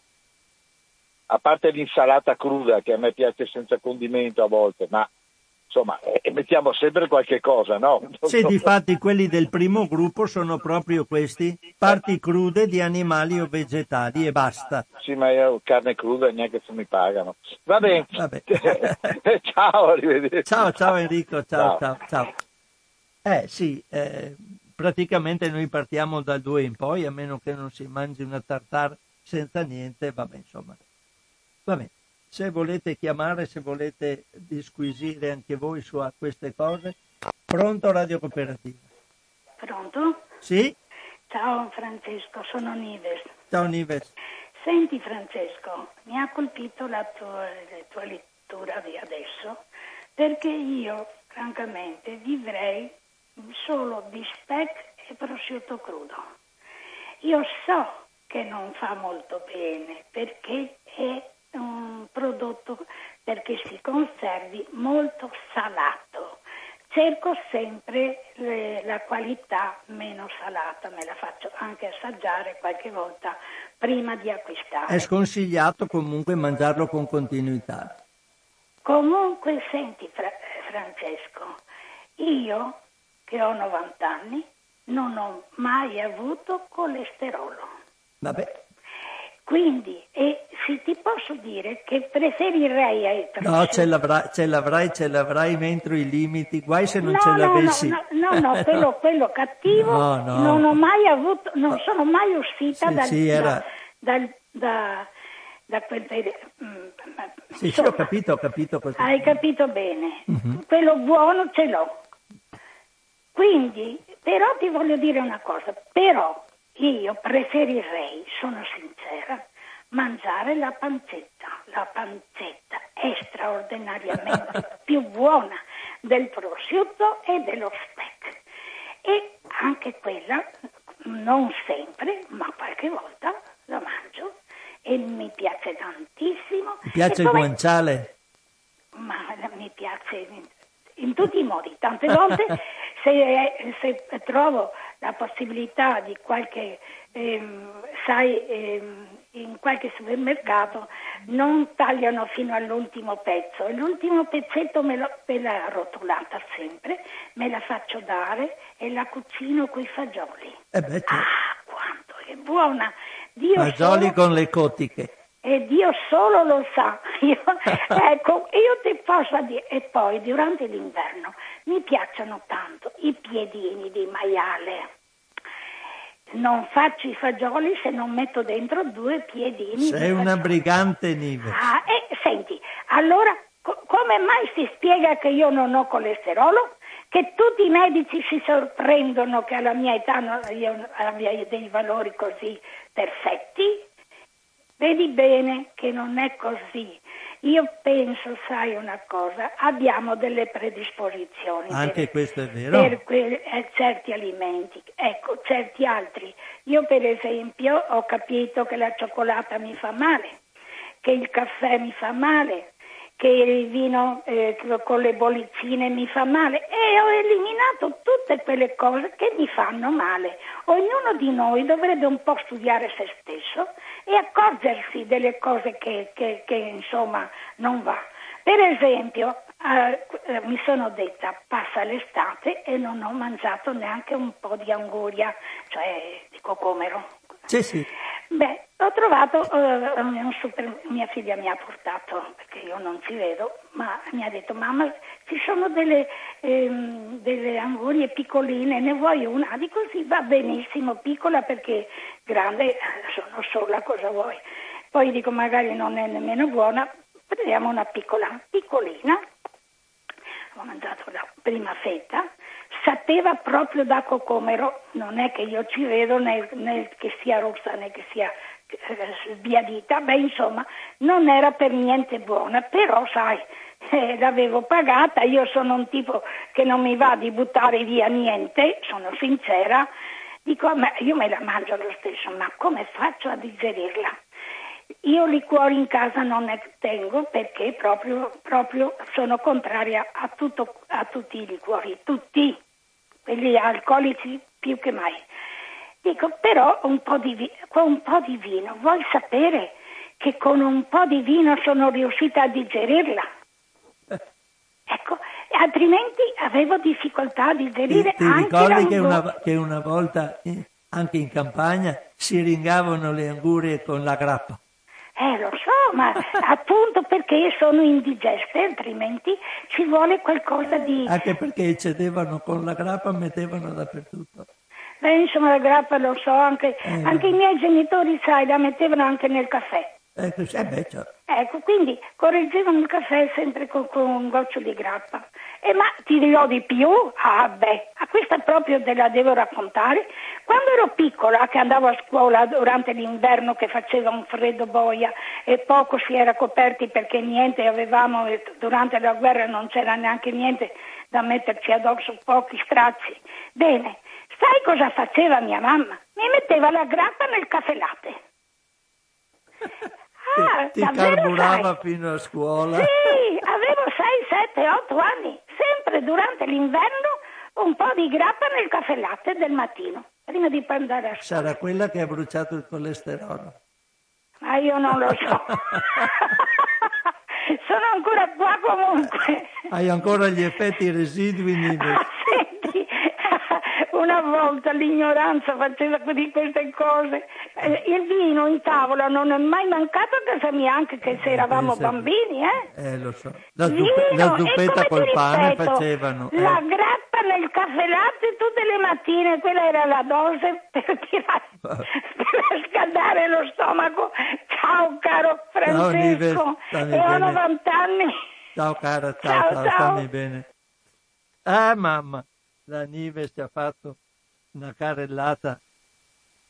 a parte l'insalata cruda che a me piace senza condimento a volte, ma insomma, eh, mettiamo sempre qualche cosa, no? *laughs* Sì, difatti quelli del primo gruppo sono proprio questi, parti crude di animali o vegetali e basta. Sì, ma io carne cruda neanche se mi pagano. Va bene. *laughs* Vabbè. *laughs* ciao, arrivederci. Ciao, ciao Enrico, ciao, Ciao. ciao, ciao. Eh sì, eh, praticamente noi partiamo dal 2 in poi, a meno che non si mangi una tartare senza niente, vabbè insomma. Vabbè, se volete chiamare, se volete disquisire anche voi su queste cose, pronto Radio Cooperativa. Pronto? Sì? Ciao Francesco, sono Nives. Ciao Nives. Senti Francesco, mi ha colpito la tua, la tua lettura di adesso perché io francamente vivrei solo di speck e prosciutto crudo. Io so che non fa molto bene perché è un prodotto perché si conservi molto salato. Cerco sempre le- la qualità meno salata, me la faccio anche assaggiare qualche volta prima di acquistare. È sconsigliato comunque mangiarlo con continuità. Comunque, senti Fra- Francesco, io che ho 90 anni non ho mai avuto colesterolo. Vabbè, Quindi, e se ti posso dire che preferirei ai no, ce l'avrai, ce l'avrai, ce l'avrai entro i limiti, guai se non ce no, l'avessi. No, no, no, no, quello, quello cattivo No, no. non ho mai avuto, non sono mai uscita Sì, dal, sì, era- da, dal- da, da quel. Mm, Sì, sì, insomma, ho capito, ho capito cosa. Hai capito bene. Mhm. Quello buono ce l'ho. Quindi, però ti voglio dire una cosa, però io preferirei, sono sincera, mangiare la pancetta. La pancetta è straordinariamente *laughs* più buona del prosciutto e dello speck. E anche quella, non sempre, ma qualche volta la mangio e mi piace tantissimo. Mi piace E il guanciale? ma mi piace in, in tutti i modi. Tante volte *laughs* se, se trovo la possibilità di qualche, ehm, sai, ehm, in qualche supermercato non tagliano fino all'ultimo pezzo e l'ultimo pezzetto me, lo, me l'ha rotolata sempre, me la faccio dare e la cucino coi fagioli. Eh beh, certo. Ah, quanto è buona! Dio Fagioli solo- con le cotiche. E Dio solo lo sa. *laughs* Io, *laughs* ecco, io ti posso dire, e poi durante l'inverno mi piacciono tanto i piedini di maiale. Non faccio i fagioli se non metto dentro due piedini. di Sei una brigante, Nive. Ah, e senti, allora co- come mai si spiega che io non ho colesterolo? Che tutti i medici si sorprendono che alla mia età no- io abbia dei valori così perfetti? Vedi bene che non è così. Io penso, sai una cosa, abbiamo delle predisposizioni Anche per, questo è vero. per que- eh, certi alimenti, ecco, certi altri. Io per esempio ho capito che la cioccolata mi fa male, che il caffè mi fa male, che il vino eh, con le bollicine mi fa male e ho eliminato tutte quelle cose che mi fanno male. Ognuno di noi dovrebbe un po' studiare se stesso e accorgersi delle cose che, che- che, insomma non va. Per esempio, eh, eh, mi sono detta passa l'estate e non ho mangiato neanche un po' di anguria, cioè di cocomero. Sì, sì. Beh, ho trovato, eh, un super- mia figlia mi ha portato, perché io non ci vedo, ma mi ha detto mamma ci sono delle, ehm, delle angurie piccoline, ne vuoi una? Dico sì, va benissimo, piccola perché grande sono sola, cosa vuoi? Poi dico magari non è nemmeno buona, prendiamo una piccola, piccolina. Ho mangiato la prima fetta, sapeva proprio da cocomero, non è che io ci vedo né, né che sia rossa né che sia eh, sbiadita, beh insomma non era per niente buona, però sai, *laughs* eh, l'avevo pagata, io sono un tipo che non mi va di buttare via niente, sono sincera, dico io me la mangio lo stesso, ma come faccio a digerirla? Io liquori in casa non ne tengo perché proprio, proprio sono contraria a, tutto, a tutti i liquori, tutti, quelli alcolici più che mai. Dico, però un po, di, un po' di vino, vuoi sapere che con un po' di vino sono riuscita a digerirla? *laughs* Ecco, altrimenti avevo difficoltà a digerire ti, ti anche ricordi che una, che una volta eh, anche in campagna si ringavano le angurie con la grappa? Eh, lo so, ma *laughs* appunto perché sono indigeste, altrimenti ci vuole qualcosa di... Anche perché cedevano con la grappa, mettevano dappertutto. Beh, insomma, la grappa lo so, anche, eh. anche i miei genitori, sai, la mettevano anche nel caffè. Ecco, eh beh, certo. ecco, quindi correggevano il caffè sempre con, con un goccio di grappa. E ma ti dirò di più? Ah beh, a questa proprio te la devo raccontare. Quando ero piccola, che andavo a scuola durante l'inverno che faceva un freddo boia e poco si era coperti perché niente avevamo, durante la guerra non c'era neanche niente da metterci addosso, pochi stracci. Bene, sai cosa faceva mia mamma? Mi metteva la grappa nel caffè latte. Ah, ti carburava sai? fino a scuola? Sì, avevo 6, 7, 8 anni, sempre durante l'inverno un po' di grappa nel caffè latte del mattino, prima di andare a scuola. Sarà quella che ha bruciato il colesterolo. Ma io non lo so. *laughs* *laughs* Sono ancora qua comunque. Hai ancora gli effetti residui. Ah, senti, una volta l'ignoranza faceva di queste cose. Eh, il vino in tavola non è mai mancato a casa mia, anche che se eravamo bambini, eh? Eh, lo so. La, zuppe- la zuppetta col pane ripeto, facevano. Eh. La grappa nel caffè latte tutte le mattine, quella era la dose *laughs* per, tirare, per scaldare lo stomaco. Ciao caro Francesco, ciao, e ho 90 anni. Ciao cara, ciao, ciao, ciao, ciao. stammi bene. Ah mamma la Nive ci ha fatto una carrellata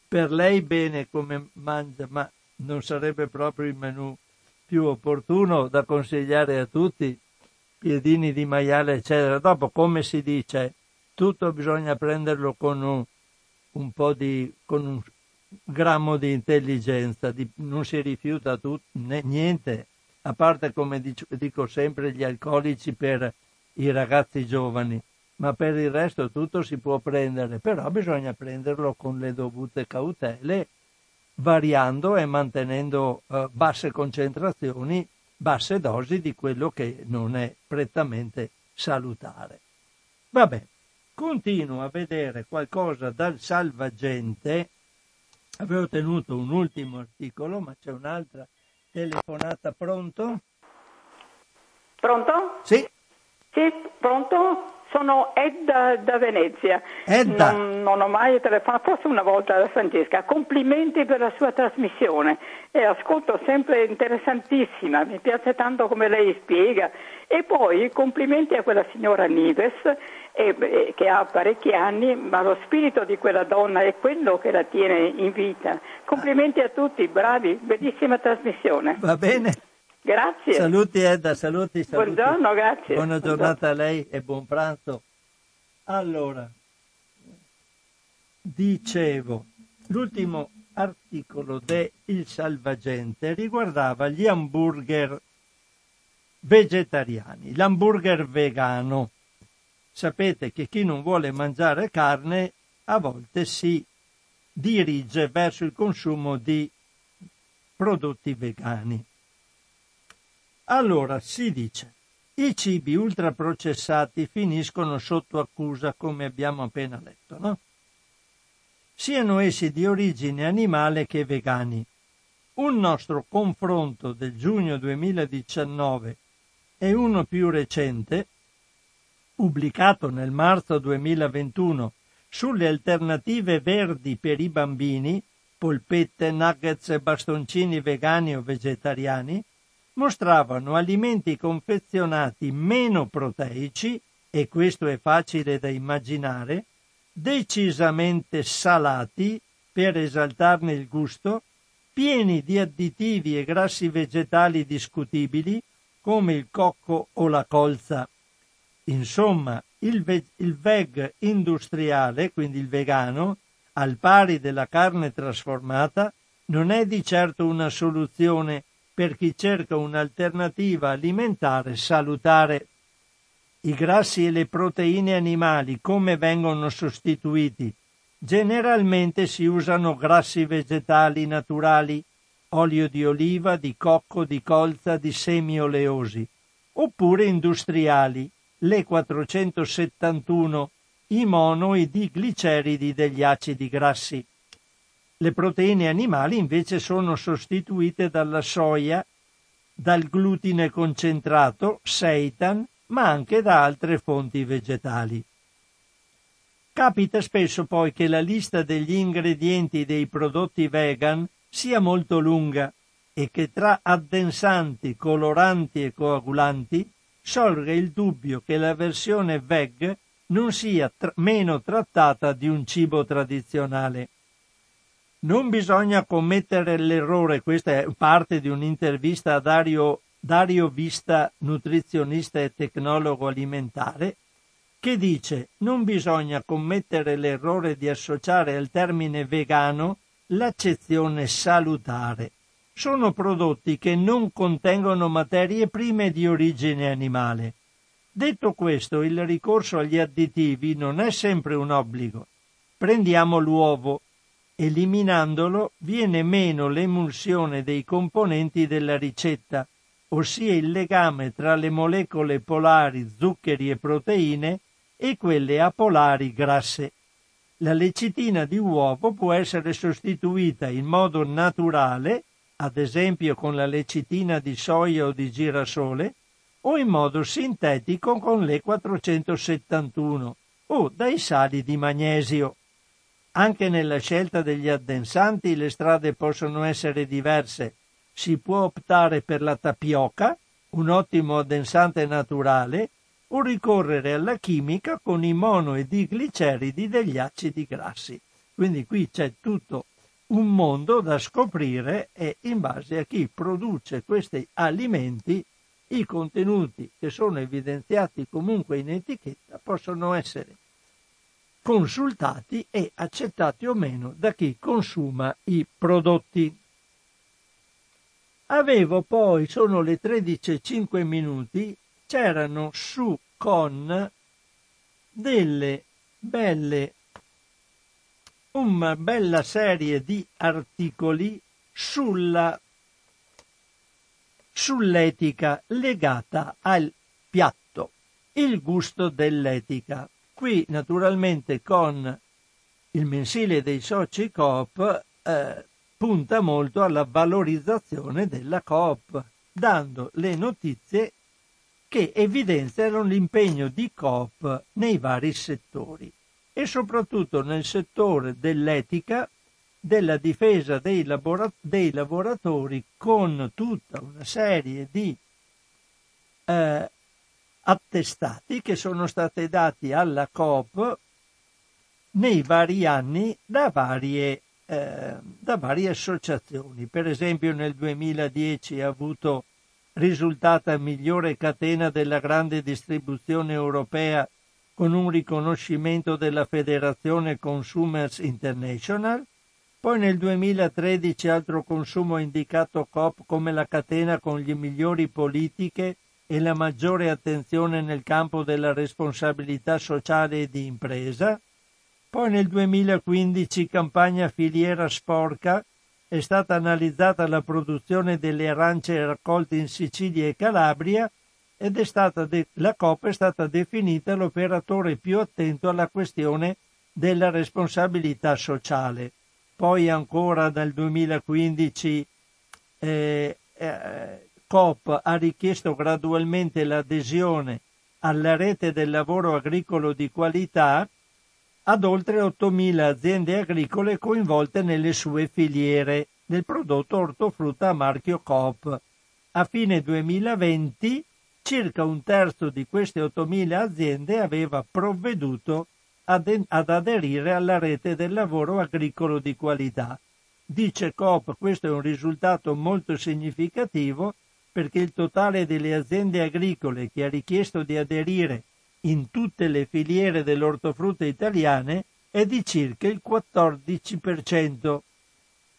per lei bene come mangia, ma non sarebbe proprio il menù più opportuno da consigliare a tutti, piedini di maiale, eccetera. Dopo, come si dice, tutto bisogna prenderlo con un, un po' di, con un grammo di intelligenza, di, non si rifiuta tut, né, niente, a parte come dico, dico sempre gli alcolici per i ragazzi giovani ma per il resto tutto si può prendere, però bisogna prenderlo con le dovute cautele, variando e mantenendo eh, basse concentrazioni, basse dosi di quello che non è prettamente salutare. Vabbè, continuo a vedere qualcosa dal salvagente. Avevo tenuto un ultimo articolo, ma c'è un'altra telefonata. Pronto? Pronto? Sì. Sì, pronto? Sono Edda da Venezia. Edda. Non, non, ho mai telefonato, forse una volta da Francesca. Complimenti per la sua trasmissione. E ascolto sempre interessantissima, mi piace tanto come lei spiega. E poi complimenti a quella signora Nives eh, che ha parecchi anni, ma lo spirito di quella donna è quello che la tiene in vita. Complimenti a tutti, bravi, bellissima trasmissione. Va bene. Grazie. Saluti Edda, saluti, saluti. Buongiorno, grazie. Buona giornata a lei e buon pranzo. Allora, dicevo, l'ultimo articolo de Il Salvagente riguardava gli hamburger vegetariani, l'hamburger vegano. Sapete che chi non vuole mangiare carne a volte si dirige verso il consumo di prodotti vegani. Allora si dice, i cibi ultraprocessati finiscono sotto accusa, come abbiamo appena letto, no? Siano essi di origine animale che vegani. Un nostro confronto del giugno 2019 e uno più recente, pubblicato nel marzo 2021 sulle alternative verdi per i bambini, polpette, nuggets e bastoncini vegani o vegetariani, mostravano alimenti confezionati meno proteici, e questo è facile da immaginare, decisamente salati per esaltarne il gusto, pieni di additivi e grassi vegetali discutibili come il cocco o la colza. Insomma, il, ve- il veg industriale, quindi il vegano, al pari della carne trasformata, non è di certo una soluzione per chi cerca un'alternativa alimentare salutare. I grassi e le proteine animali come vengono sostituiti? Generalmente si usano grassi vegetali naturali, olio di oliva, di cocco, di colza, di semi oleosi, oppure industriali, le 471, i mono e di gliceridi degli acidi grassi. Le proteine animali invece sono sostituite dalla soia, dal glutine concentrato, seitan, ma anche da altre fonti vegetali. Capita spesso poi che la lista degli ingredienti dei prodotti vegan sia molto lunga e che tra addensanti, coloranti e coagulanti sorga il dubbio che la versione veg non sia tra- meno trattata di un cibo tradizionale. Non bisogna commettere l'errore, questa è parte di un'intervista a Dario, Dario Vista, nutrizionista e tecnologo alimentare, che dice non bisogna commettere l'errore di associare al termine vegano l'accezione salutare. Sono prodotti che non contengono materie prime di origine animale. Detto questo, il ricorso agli additivi non è sempre un obbligo. Prendiamo l'uovo, Eliminandolo viene meno l'emulsione dei componenti della ricetta, ossia il legame tra le molecole polari zuccheri e proteine e quelle apolari grasse. La lecitina di uovo può essere sostituita in modo naturale, ad esempio con la lecitina di soia o di girasole, o in modo sintetico con le 471 o dai sali di magnesio. Anche nella scelta degli addensanti le strade possono essere diverse. Si può optare per la tapioca, un ottimo addensante naturale, o ricorrere alla chimica con i mono e digliceridi degli acidi grassi. Quindi qui c'è tutto un mondo da scoprire e in base a chi produce questi alimenti i contenuti che sono evidenziati comunque in etichetta possono essere consultati e accettati o meno da chi consuma i prodotti. Avevo poi, sono le 13.05 minuti, c'erano su con delle belle, una bella serie di articoli sulla, sull'etica legata al piatto, il gusto dell'etica. Qui naturalmente con il mensile dei soci Coop eh, punta molto alla valorizzazione della Coop, dando le notizie che evidenziano l'impegno di Coop nei vari settori e soprattutto nel settore dell'etica, della difesa dei, labora- dei lavoratori con tutta una serie di eh, attestati che sono stati dati alla Coop nei vari anni da varie, eh, da varie associazioni. Per esempio nel 2010 ha avuto risultata migliore catena della grande distribuzione europea con un riconoscimento della Federazione Consumers International, poi nel 2013 altro consumo ha indicato Coop come la catena con le migliori politiche e la maggiore attenzione nel campo della responsabilità sociale e di impresa. Poi nel 2015 campagna filiera sporca è stata analizzata la produzione delle arance raccolte in Sicilia e Calabria ed è stata de- la COP è stata definita l'operatore più attento alla questione della responsabilità sociale. Poi ancora nel 2015 eh, eh, Coop ha richiesto gradualmente l'adesione alla rete del lavoro agricolo di qualità ad oltre 8.000 aziende agricole coinvolte nelle sue filiere del prodotto ortofrutta a marchio Coop. A fine 2020 circa un terzo di queste 8.000 aziende aveva provveduto ad, ad aderire alla rete del lavoro agricolo di qualità. Dice Coop questo è un risultato molto significativo perché il totale delle aziende agricole che ha richiesto di aderire in tutte le filiere dell'ortofrutta italiane è di circa il 14%,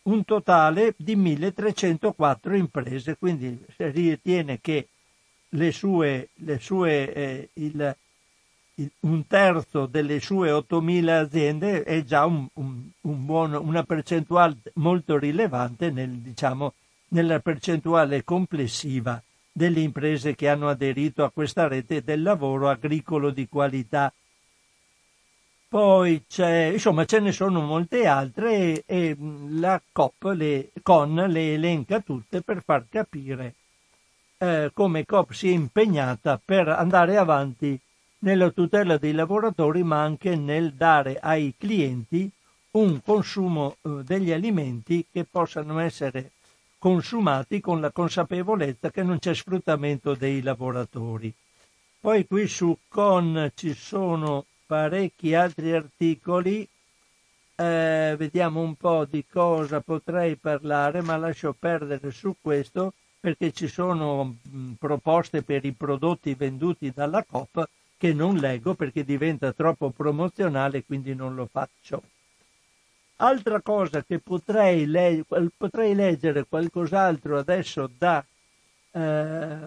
un totale di 1304 imprese, quindi ritiene che le sue, le sue, eh, il, il, un terzo delle sue 8.000 aziende è già un, un, un buono, una percentuale molto rilevante nel, diciamo, nella percentuale complessiva delle imprese che hanno aderito a questa rete del lavoro agricolo di qualità. Poi c'è, insomma, ce ne sono molte altre e, e la COP le, con le elenca tutte per far capire eh, come COP si è impegnata per andare avanti nella tutela dei lavoratori ma anche nel dare ai clienti un consumo eh, degli alimenti che possano essere consumati con la consapevolezza che non c'è sfruttamento dei lavoratori. Poi qui su Con ci sono parecchi altri articoli, eh, vediamo un po' di cosa potrei parlare, ma lascio perdere su questo perché ci sono mh, proposte per i prodotti venduti dalla COP che non leggo perché diventa troppo promozionale, quindi non lo faccio. Altra cosa che potrei, le- potrei leggere qualcos'altro adesso da eh,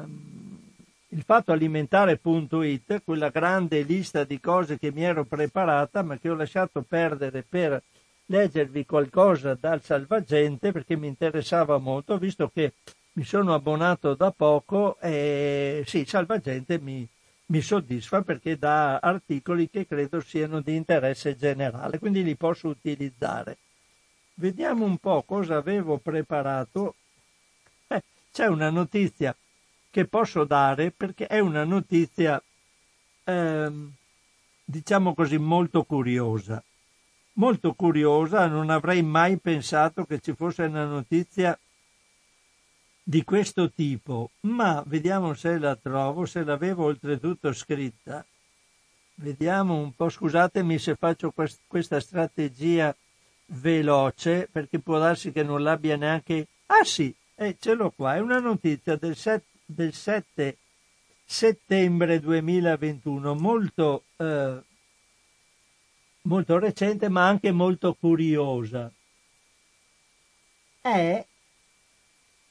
il fatto alimentare.it, quella grande lista di cose che mi ero preparata ma che ho lasciato perdere per leggervi qualcosa dal salvagente perché mi interessava molto, visto che mi sono abbonato da poco e sì, Salvagente mi, mi soddisfa perché dà articoli che credo siano di interesse generale, quindi li posso utilizzare. Vediamo un po' cosa avevo preparato. Eh, c'è una notizia che posso dare perché è una notizia, ehm, diciamo così, molto curiosa. Molto curiosa, non avrei mai pensato che ci fosse una notizia di questo tipo, ma vediamo se la trovo, se l'avevo oltretutto scritta. Vediamo un po', scusatemi se faccio quest- questa strategia veloce, perché può darsi che non l'abbia neanche... Ah sì, eh, ce l'ho qua, è una notizia del, set- del 7 settembre 2021, molto, eh, molto recente ma anche molto curiosa. È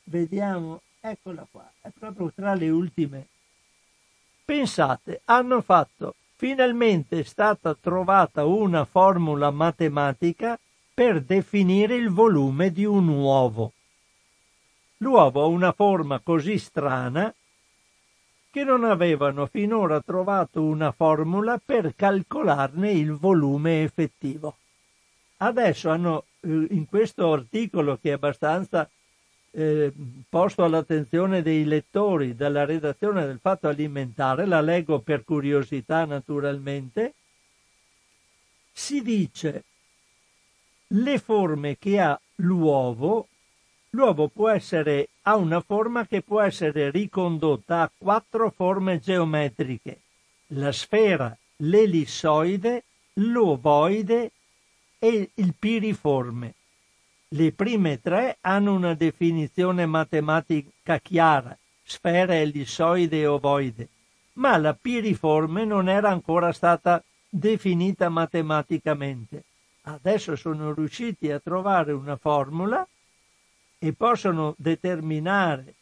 Vediamo, eccola qua, è proprio tra le ultime. Pensate, hanno fatto, finalmente è stata trovata una formula matematica per definire il volume di un uovo. L'uovo ha una forma così strana che non avevano finora trovato una formula per calcolarne il volume effettivo. Adesso hanno eh, in questo articolo che è abbastanza eh, posto all'attenzione dei lettori dalla redazione del Fatto Alimentare, la leggo per curiosità naturalmente, si dice le forme che ha l'uovo, l'uovo può essere, ha una forma che può essere ricondotta a quattro forme geometriche, la sfera, l'ellissoide, l'ovoide e il piriforme. Le prime tre hanno una definizione matematica chiara, sfera, ellissoide e ovoide, ma la piriforme non era ancora stata definita matematicamente. Adesso sono riusciti a trovare una formula e possono determinare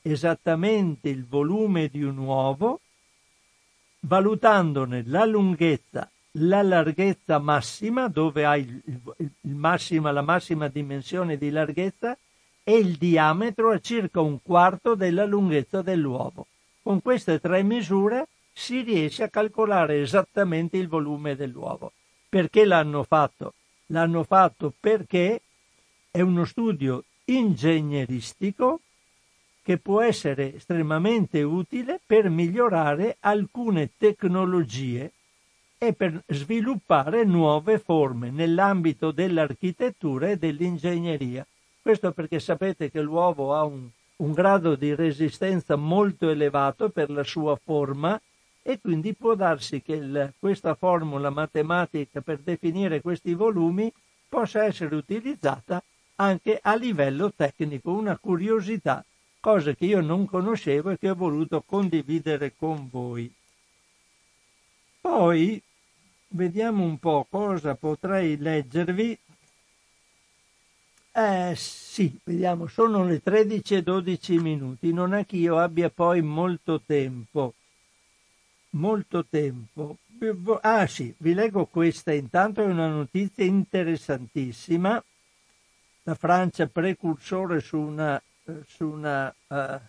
esattamente il volume di un uovo valutandone la lunghezza, la larghezza massima, dove hai il, il, massima, la massima dimensione di larghezza, e il diametro a circa un quarto della lunghezza dell'uovo. Con queste tre misure si riesce a calcolare esattamente il volume dell'uovo. Perché l'hanno fatto? L'hanno fatto perché è uno studio ingegneristico che può essere estremamente utile per migliorare alcune tecnologie e per sviluppare nuove forme nell'ambito dell'architettura e dell'ingegneria. Questo perché sapete che l'uovo ha un, un grado di resistenza molto elevato per la sua forma e quindi può darsi che il, questa formula matematica per definire questi volumi possa essere utilizzata anche a livello tecnico, una curiosità, cosa che io non conoscevo e che ho voluto condividere con voi. Poi vediamo un po' cosa potrei leggervi. Eh sì, vediamo, sono le 13 e 12 minuti, non è che io abbia poi molto tempo. Molto tempo. Ah sì, vi leggo questa intanto, è una notizia interessantissima. La Francia precursore su una, su una uh,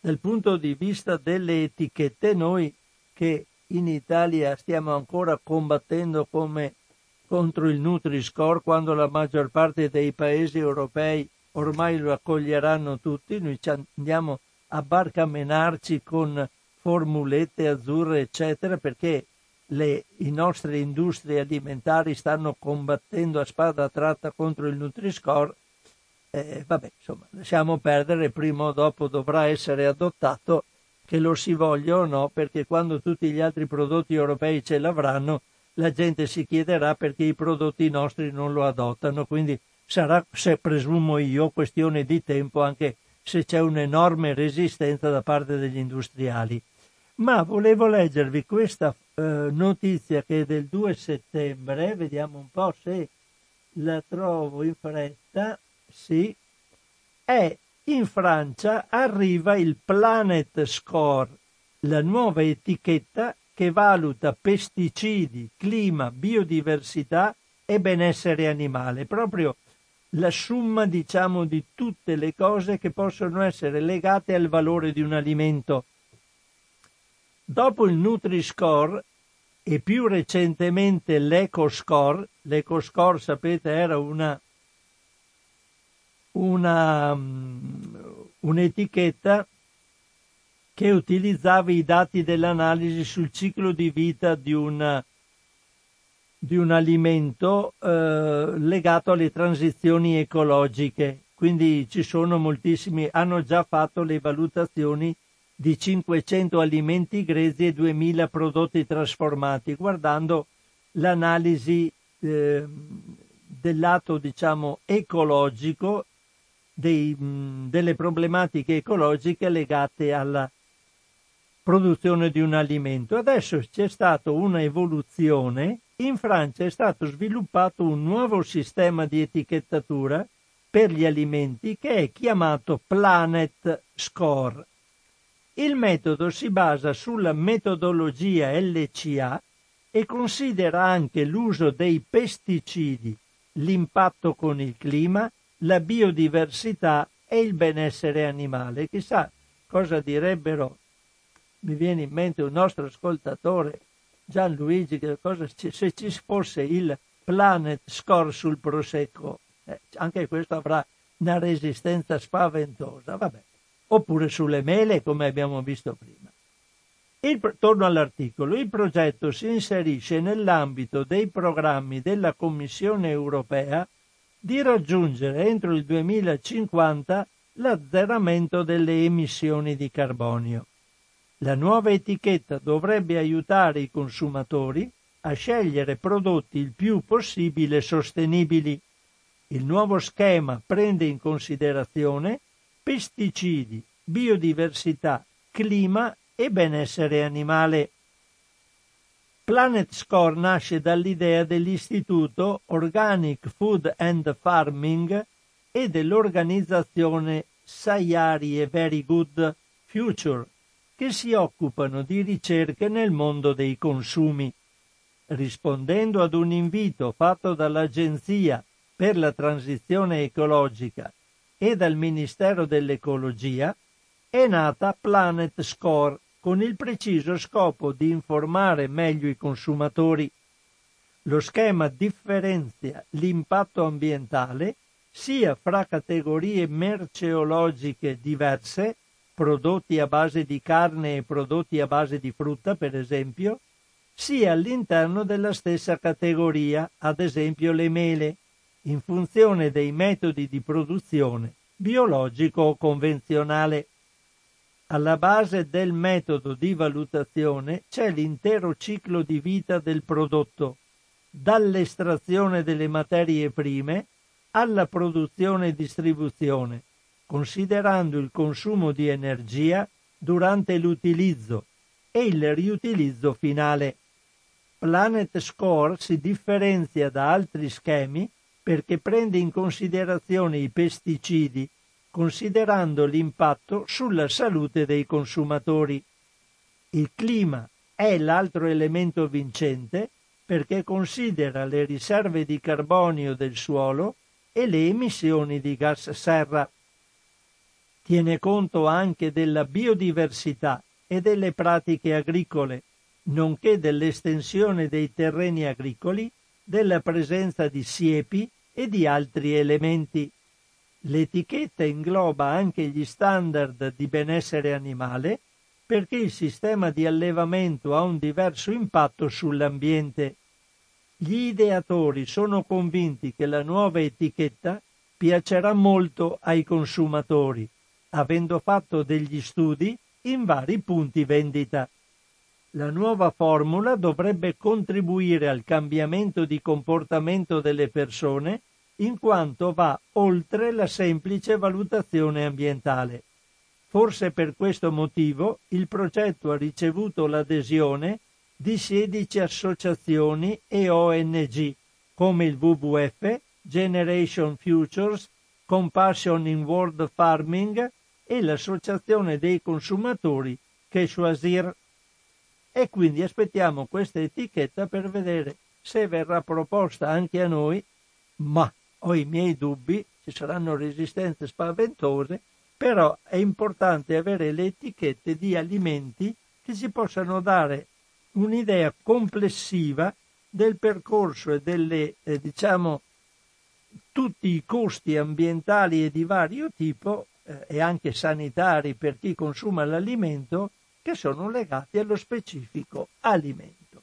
dal punto di vista delle etichette, noi che in Italia stiamo ancora combattendo come contro il Nutri-Score quando la maggior parte dei paesi europei ormai lo accoglieranno tutti, noi andiamo a barcamenarci con formulette azzurre eccetera perché le, nostre industrie alimentari stanno combattendo a spada tratta contro il Nutri-Score, eh, vabbè, insomma, lasciamo perdere, prima o dopo dovrà essere adottato, che lo si voglia o no, perché quando tutti gli altri prodotti europei ce l'avranno, la gente si chiederà perché i prodotti nostri non lo adottano, quindi sarà, se presumo io, questione di tempo anche se c'è un'enorme resistenza da parte degli industriali. Ma volevo leggervi questa eh, notizia che è del 2 settembre, vediamo un po' se la trovo in fretta, sì, è in Francia arriva il Planet Score, la nuova etichetta che valuta pesticidi, clima, biodiversità e benessere animale, proprio la somma, diciamo, di tutte le cose che possono essere legate al valore di un alimento. Dopo il Nutri-Score e più recentemente l'EcoScore, l'EcoScore sapete era una, una, mm, un'etichetta che utilizzava i dati dell'analisi sul ciclo di vita di, una, di un alimento eh, legato alle transizioni ecologiche. Quindi ci sono moltissimi, hanno già fatto le valutazioni di 500 alimenti grezzi e 2000 prodotti trasformati, guardando l'analisi eh, del lato diciamo ecologico dei, delle problematiche ecologiche legate alla produzione di un alimento. Adesso c'è stata una evoluzione, in Francia è stato sviluppato un nuovo sistema di etichettatura per gli alimenti che è chiamato Planet Score il metodo si basa sulla metodologia LCA e considera anche l'uso dei pesticidi, l'impatto con il clima, la biodiversità e il benessere animale. Chissà cosa direbbero, mi viene in mente un nostro ascoltatore, Gianluigi, che cosa, se ci fosse il Planet Score sul Prosecco, eh, anche questo avrà una resistenza spaventosa. Vabbè oppure sulle mele come abbiamo visto prima. Il, torno all'articolo. Il progetto si inserisce nell'ambito dei programmi della Commissione europea di raggiungere entro il 2050 l'azzeramento delle emissioni di carbonio. La nuova etichetta dovrebbe aiutare i consumatori a scegliere prodotti il più possibile sostenibili. Il nuovo schema prende in considerazione pesticidi, biodiversità, clima e benessere animale. Planet Score nasce dall'idea dell'Istituto Organic Food and Farming e dell'organizzazione Sayari e Very Good Future, che si occupano di ricerche nel mondo dei consumi. Rispondendo ad un invito fatto dall'Agenzia per la transizione ecologica e dal Ministero dell'Ecologia, è nata Planet Score con il preciso scopo di informare meglio i consumatori. Lo schema differenzia l'impatto ambientale sia fra categorie merceologiche diverse, prodotti a base di carne e prodotti a base di frutta per esempio, sia all'interno della stessa categoria, ad esempio le mele, in funzione dei metodi di produzione biologico o convenzionale. Alla base del metodo di valutazione c'è l'intero ciclo di vita del prodotto, dall'estrazione delle materie prime alla produzione e distribuzione, considerando il consumo di energia durante l'utilizzo e il riutilizzo finale. Planet Score si differenzia da altri schemi perché prende in considerazione i pesticidi, considerando l'impatto sulla salute dei consumatori. Il clima è l'altro elemento vincente perché considera le riserve di carbonio del suolo e le emissioni di gas serra. Tiene conto anche della biodiversità e delle pratiche agricole, nonché dell'estensione dei terreni agricoli, della presenza di siepi e di altri elementi. L'etichetta ingloba anche gli standard di benessere animale perché il sistema di allevamento ha un diverso impatto sull'ambiente. Gli ideatori sono convinti che la nuova etichetta piacerà molto ai consumatori, avendo fatto degli studi in vari punti vendita. La nuova formula dovrebbe contribuire al cambiamento di comportamento delle persone in quanto va oltre la semplice valutazione ambientale. Forse per questo motivo il progetto ha ricevuto l'adesione di 16 associazioni e ONG come il WWF, Generation Futures, Compassion in World Farming e l'Associazione dei consumatori Keshuasir. E quindi aspettiamo questa etichetta per vedere se verrà proposta anche a noi, ma ho i miei dubbi, ci saranno resistenze spaventose, però è importante avere le etichette di alimenti che ci possano dare un'idea complessiva del percorso e delle, eh, diciamo, tutti i costi ambientali e di vario tipo eh, e anche sanitari per chi consuma l'alimento che sono legati allo specifico alimento.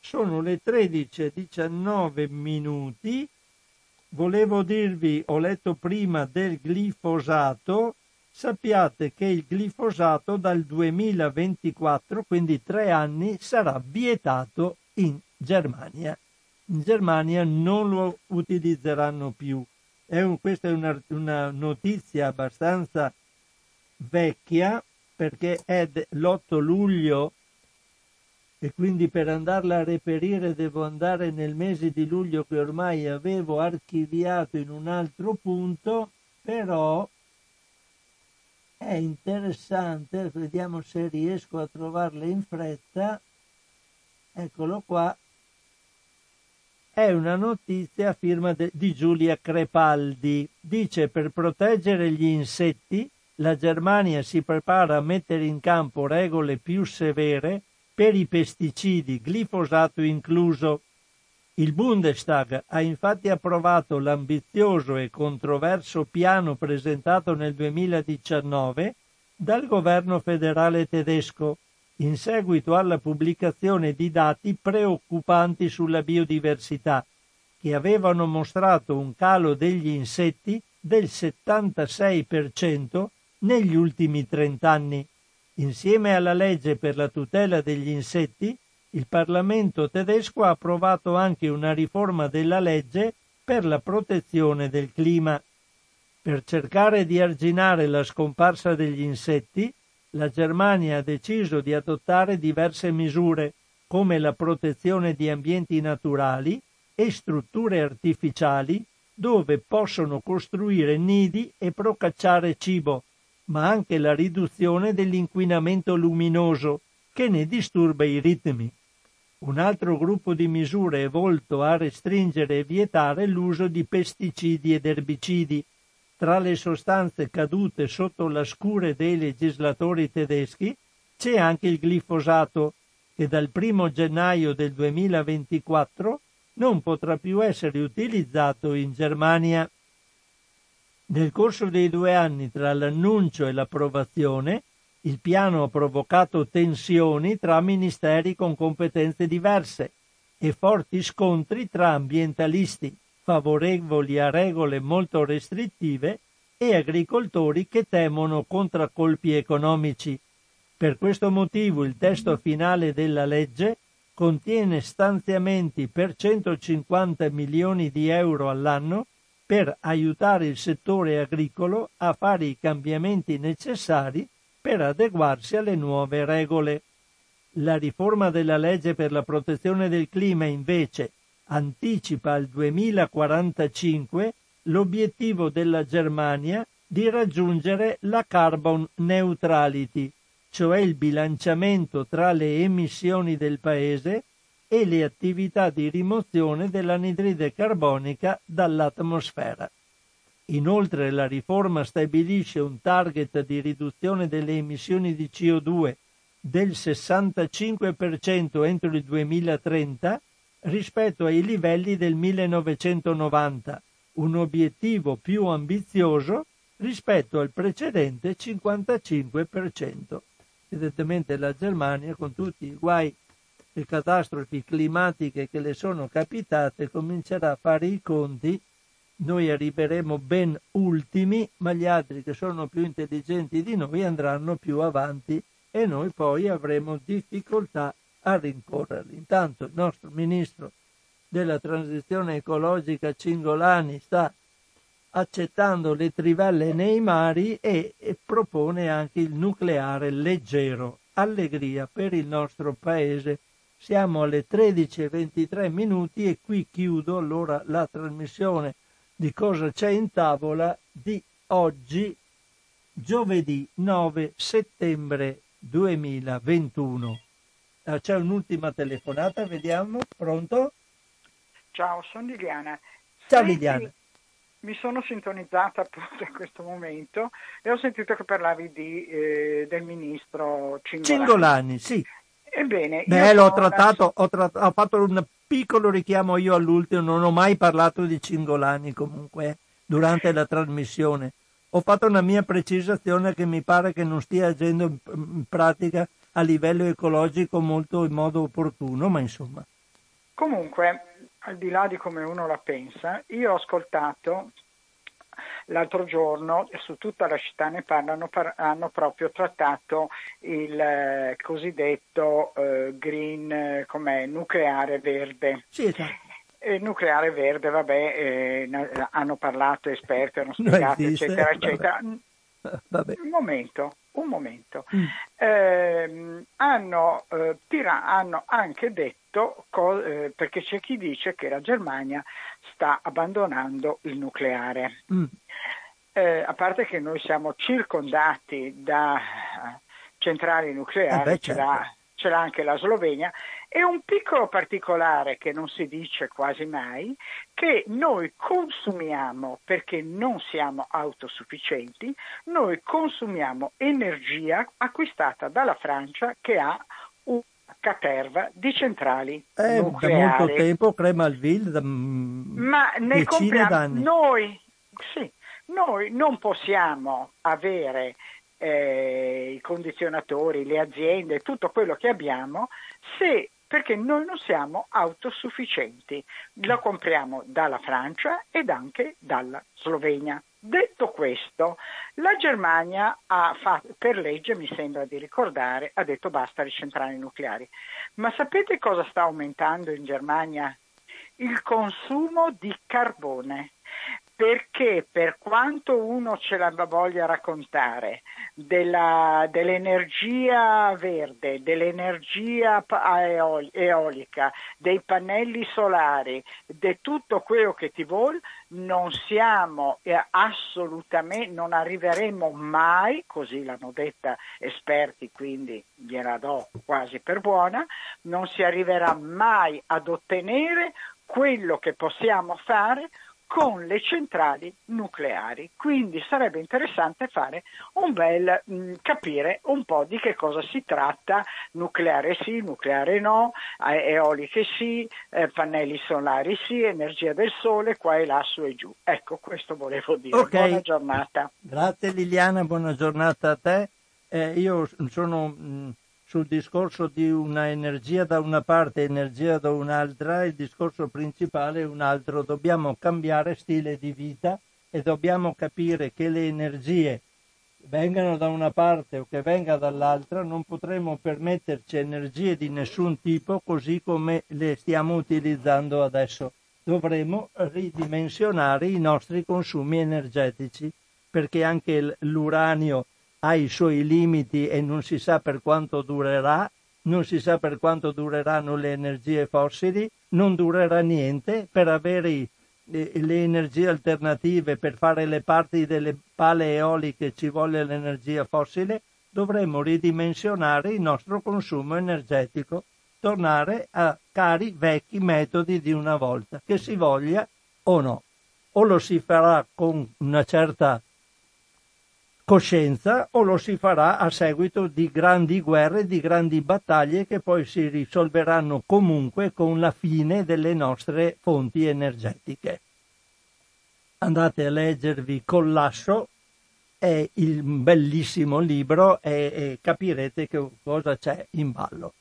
Sono le 13.19 minuti volevo dirvi, ho letto prima del glifosato, sappiate che il glifosato dal 2024, quindi tre anni, sarà vietato in Germania. In Germania non lo utilizzeranno più. È un, questa è una, una notizia abbastanza vecchia perché è l'8 luglio e quindi per andarla a reperire devo andare nel mese di luglio che ormai avevo archiviato in un altro punto, però è interessante, vediamo se riesco a trovarla in fretta, eccolo qua, è una notizia a firma de, di Giulia Crepaldi, dice per proteggere gli insetti la Germania si prepara a mettere in campo regole più severe per i pesticidi, glifosato incluso. Il Bundestag ha infatti approvato l'ambizioso e controverso piano presentato nel 2019 dal governo federale tedesco in seguito alla pubblicazione di dati preoccupanti sulla biodiversità, che avevano mostrato un calo degli insetti del 76% negli ultimi 30 anni. Insieme alla legge per la tutela degli insetti, il Parlamento tedesco ha approvato anche una riforma della legge per la protezione del clima. Per cercare di arginare la scomparsa degli insetti, la Germania ha deciso di adottare diverse misure, come la protezione di ambienti naturali e strutture artificiali dove possono costruire nidi e procacciare cibo, ma anche la riduzione dell'inquinamento luminoso che ne disturba i ritmi. Un altro gruppo di misure è volto a restringere e vietare l'uso di pesticidi ed erbicidi. Tra le sostanze cadute sotto la scure dei legislatori tedeschi c'è anche il glifosato, che dal 1 gennaio del 2024 non potrà più essere utilizzato in Germania. Nel corso dei due anni tra l'annuncio e l'approvazione, Il piano ha provocato tensioni tra ministeri con competenze diverse e forti scontri tra ambientalisti favorevoli a regole molto restrittive e agricoltori che temono contraccolpi economici. Per questo motivo il testo finale della legge contiene stanziamenti per 150 milioni di euro all'anno per aiutare il settore agricolo a fare i cambiamenti necessari per adeguarsi alle nuove regole. La riforma della legge per la protezione del clima invece anticipa al 2045 l'obiettivo della Germania di raggiungere la carbon neutrality, cioè il bilanciamento tra le emissioni del paese e le attività di rimozione dell'anidride carbonica dall'atmosfera. Inoltre la riforma stabilisce un target di riduzione delle emissioni di CO2 del 65% entro il 2030 rispetto ai livelli del 1990, un obiettivo più ambizioso rispetto al precedente 55%. Evidentemente la Germania, con tutti i guai e catastrofi climatiche che le sono capitate, comincerà a fare i conti. Noi arriveremo ben ultimi, ma gli altri che sono più intelligenti di noi andranno più avanti e noi poi avremo difficoltà a rincorrerli. Intanto il nostro ministro della transizione ecologica Cingolani sta accettando le trivelle nei mari e, e propone anche il nucleare leggero. Allegria per il nostro paese. Siamo alle 13.23 minuti e qui chiudo allora la trasmissione di cosa c'è in tavola di oggi, giovedì 9 settembre 2021. Ah, c'è un'ultima telefonata, vediamo. Pronto? Ciao, sono Liliana. Ciao Liliana. Mi sono sintonizzata appunto in questo momento e ho sentito che parlavi di, eh, del ministro Cingolani. Cingolani, sì. Ebbene, Beh, l'ho trattato, ho, tratt- ho, fatto un piccolo richiamo io all'ultimo, non ho mai parlato di Cingolani comunque eh, durante la trasmissione. Ho fatto una mia precisazione che mi pare che non stia agendo in, in pratica a livello ecologico molto in modo opportuno, ma insomma. Comunque, al di là di come uno la pensa, io ho ascoltato l'altro giorno su tutta la città ne parlano, par- hanno proprio trattato il eh, cosiddetto eh, green eh, nucleare verde. Sì, esatto. Il nucleare verde, vabbè, eh, hanno parlato esperti, hanno *laughs* spiegato, eccetera, eccetera. *laughs* Vabbè. Un momento, un momento. Mm. Eh, hanno, eh, tira, hanno, anche detto, co- eh, perché c'è chi dice che la Germania sta abbandonando il nucleare. Mm. Eh, a parte che noi siamo circondati da centrali nucleari, eh beh, certo. ce, l'ha, ce l'ha anche la Slovenia, e un piccolo particolare che non si dice quasi mai, che noi consumiamo, perché non siamo autosufficienti, noi consumiamo energia acquistata dalla Francia che ha una caterva di centrali eh, nucleari. Da molto tempo Cremalville, da Ma ne compriamo, noi, sì, noi non possiamo avere eh, i condizionatori, le aziende, tutto quello che abbiamo, se perché noi non siamo autosufficienti. Lo compriamo dalla Francia ed anche dalla Slovenia. Detto questo, la Germania ha fatto, per legge, mi sembra di ricordare, ha detto basta le centrali nucleari. Ma sapete cosa sta aumentando in Germania? Il consumo di carbone perché per quanto uno ce la voglia raccontare della, dell'energia verde, dell'energia eolica, dei pannelli solari, di tutto quello che ti vuole, non siamo assolutamente, non arriveremo mai, così l'hanno detta esperti, quindi gliela do quasi per buona, non si arriverà mai ad ottenere quello che possiamo fare con le centrali nucleari. Quindi sarebbe interessante fare un bel mh, mm, capire un po' di che cosa si tratta, nucleare sì, nucleare no, eoliche sì, eh, pannelli solari sì, energia del sole, qua e là, su e giù. Ecco, questo volevo dire. Okay. Buona giornata. Grazie Liliana, buona giornata a te. eh, io sono mh, sul discorso di una energia da una parte e energia da un'altra, il discorso principale è un altro, dobbiamo cambiare stile di vita e dobbiamo capire che le energie vengano da una parte o che venga dall'altra, non potremo permetterci energie di nessun tipo così come le stiamo utilizzando adesso. Dovremo ridimensionare i nostri consumi energetici perché anche l'uranio ha i suoi limiti e non si sa per quanto durerà, non si sa per quanto dureranno le energie fossili, non durerà niente per avere le, energie alternative, per fare le parti delle pale eoliche ci vuole l'energia fossile, dovremmo ridimensionare il nostro consumo energetico, tornare a cari vecchi metodi di una volta, che si voglia o no. O lo si farà con una certa coscienza o lo si farà a seguito di grandi guerre, di grandi battaglie che poi si risolveranno comunque con la fine delle nostre fonti energetiche. Andate a leggervi Collasso, è il bellissimo libro e, e capirete che cosa c'è in ballo.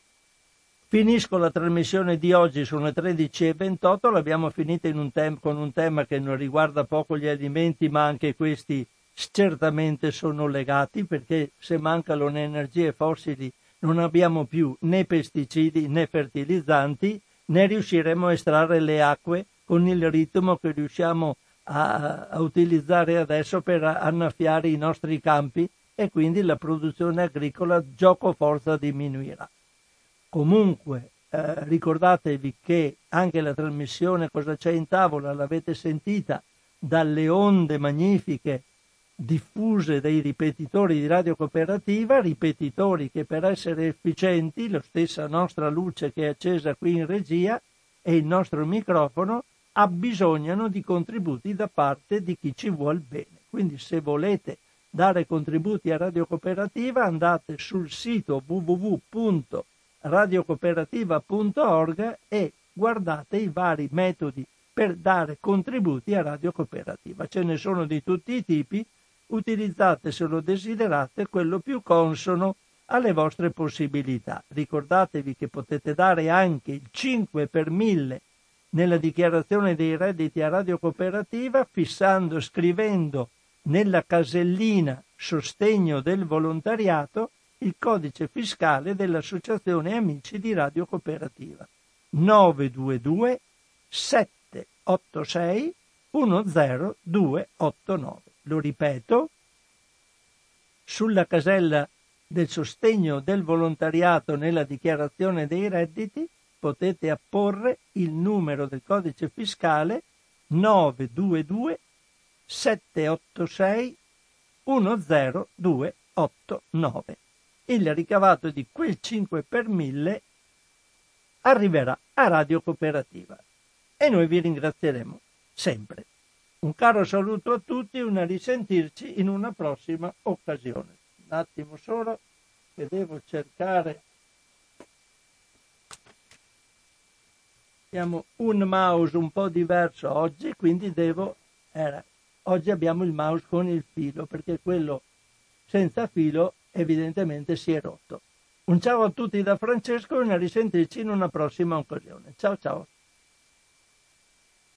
Finisco la trasmissione di oggi, sono le 13.28, l'abbiamo finita un tem- con un tema che non riguarda poco gli alimenti, ma anche questi certamente sono legati perché se mancano le energie fossili non abbiamo più né pesticidi né fertilizzanti né riusciremo a estrarre le acque con il ritmo che riusciamo a, a utilizzare adesso per annaffiare i nostri campi e quindi la produzione agricola gioco forza diminuirà. Comunque eh, ricordatevi che anche la trasmissione Cosa c'è in tavola l'avete sentita dalle onde magnifiche diffuse dai ripetitori di radio cooperativa, ripetitori che per essere efficienti, la stessa nostra luce che è accesa qui in regia e il nostro microfono, abbisognano di contributi da parte di chi ci vuol bene. Quindi se volete dare contributi a Radio Cooperativa andate sul sito www.radiocooperativa.org e guardate i vari metodi per dare contributi a Radio Cooperativa. Ce ne sono di tutti i tipi, utilizzate se lo desiderate quello più consono alle vostre possibilità. Ricordatevi che potete dare anche il 5 per 1000 nella dichiarazione dei redditi a Radio Cooperativa fissando, scrivendo nella casellina sostegno del volontariato il codice fiscale dell'Associazione Amici di Radio Cooperativa 922 786 10289. Lo ripeto, sulla casella del sostegno del volontariato nella dichiarazione dei redditi potete apporre il numero del codice fiscale 922 786 10289. Il ricavato di quel 5 per 1000 arriverà a Radio Cooperativa e noi vi ringrazieremo sempre. Un caro saluto a tutti e una risentirci in una prossima occasione. Un attimo solo che devo cercare abbiamo un mouse un po' diverso oggi, quindi devo... Era, oggi abbiamo il mouse con il filo, perché quello senza filo evidentemente si è rotto. Un ciao a tutti da Francesco e una risentirci in una prossima occasione. Ciao ciao.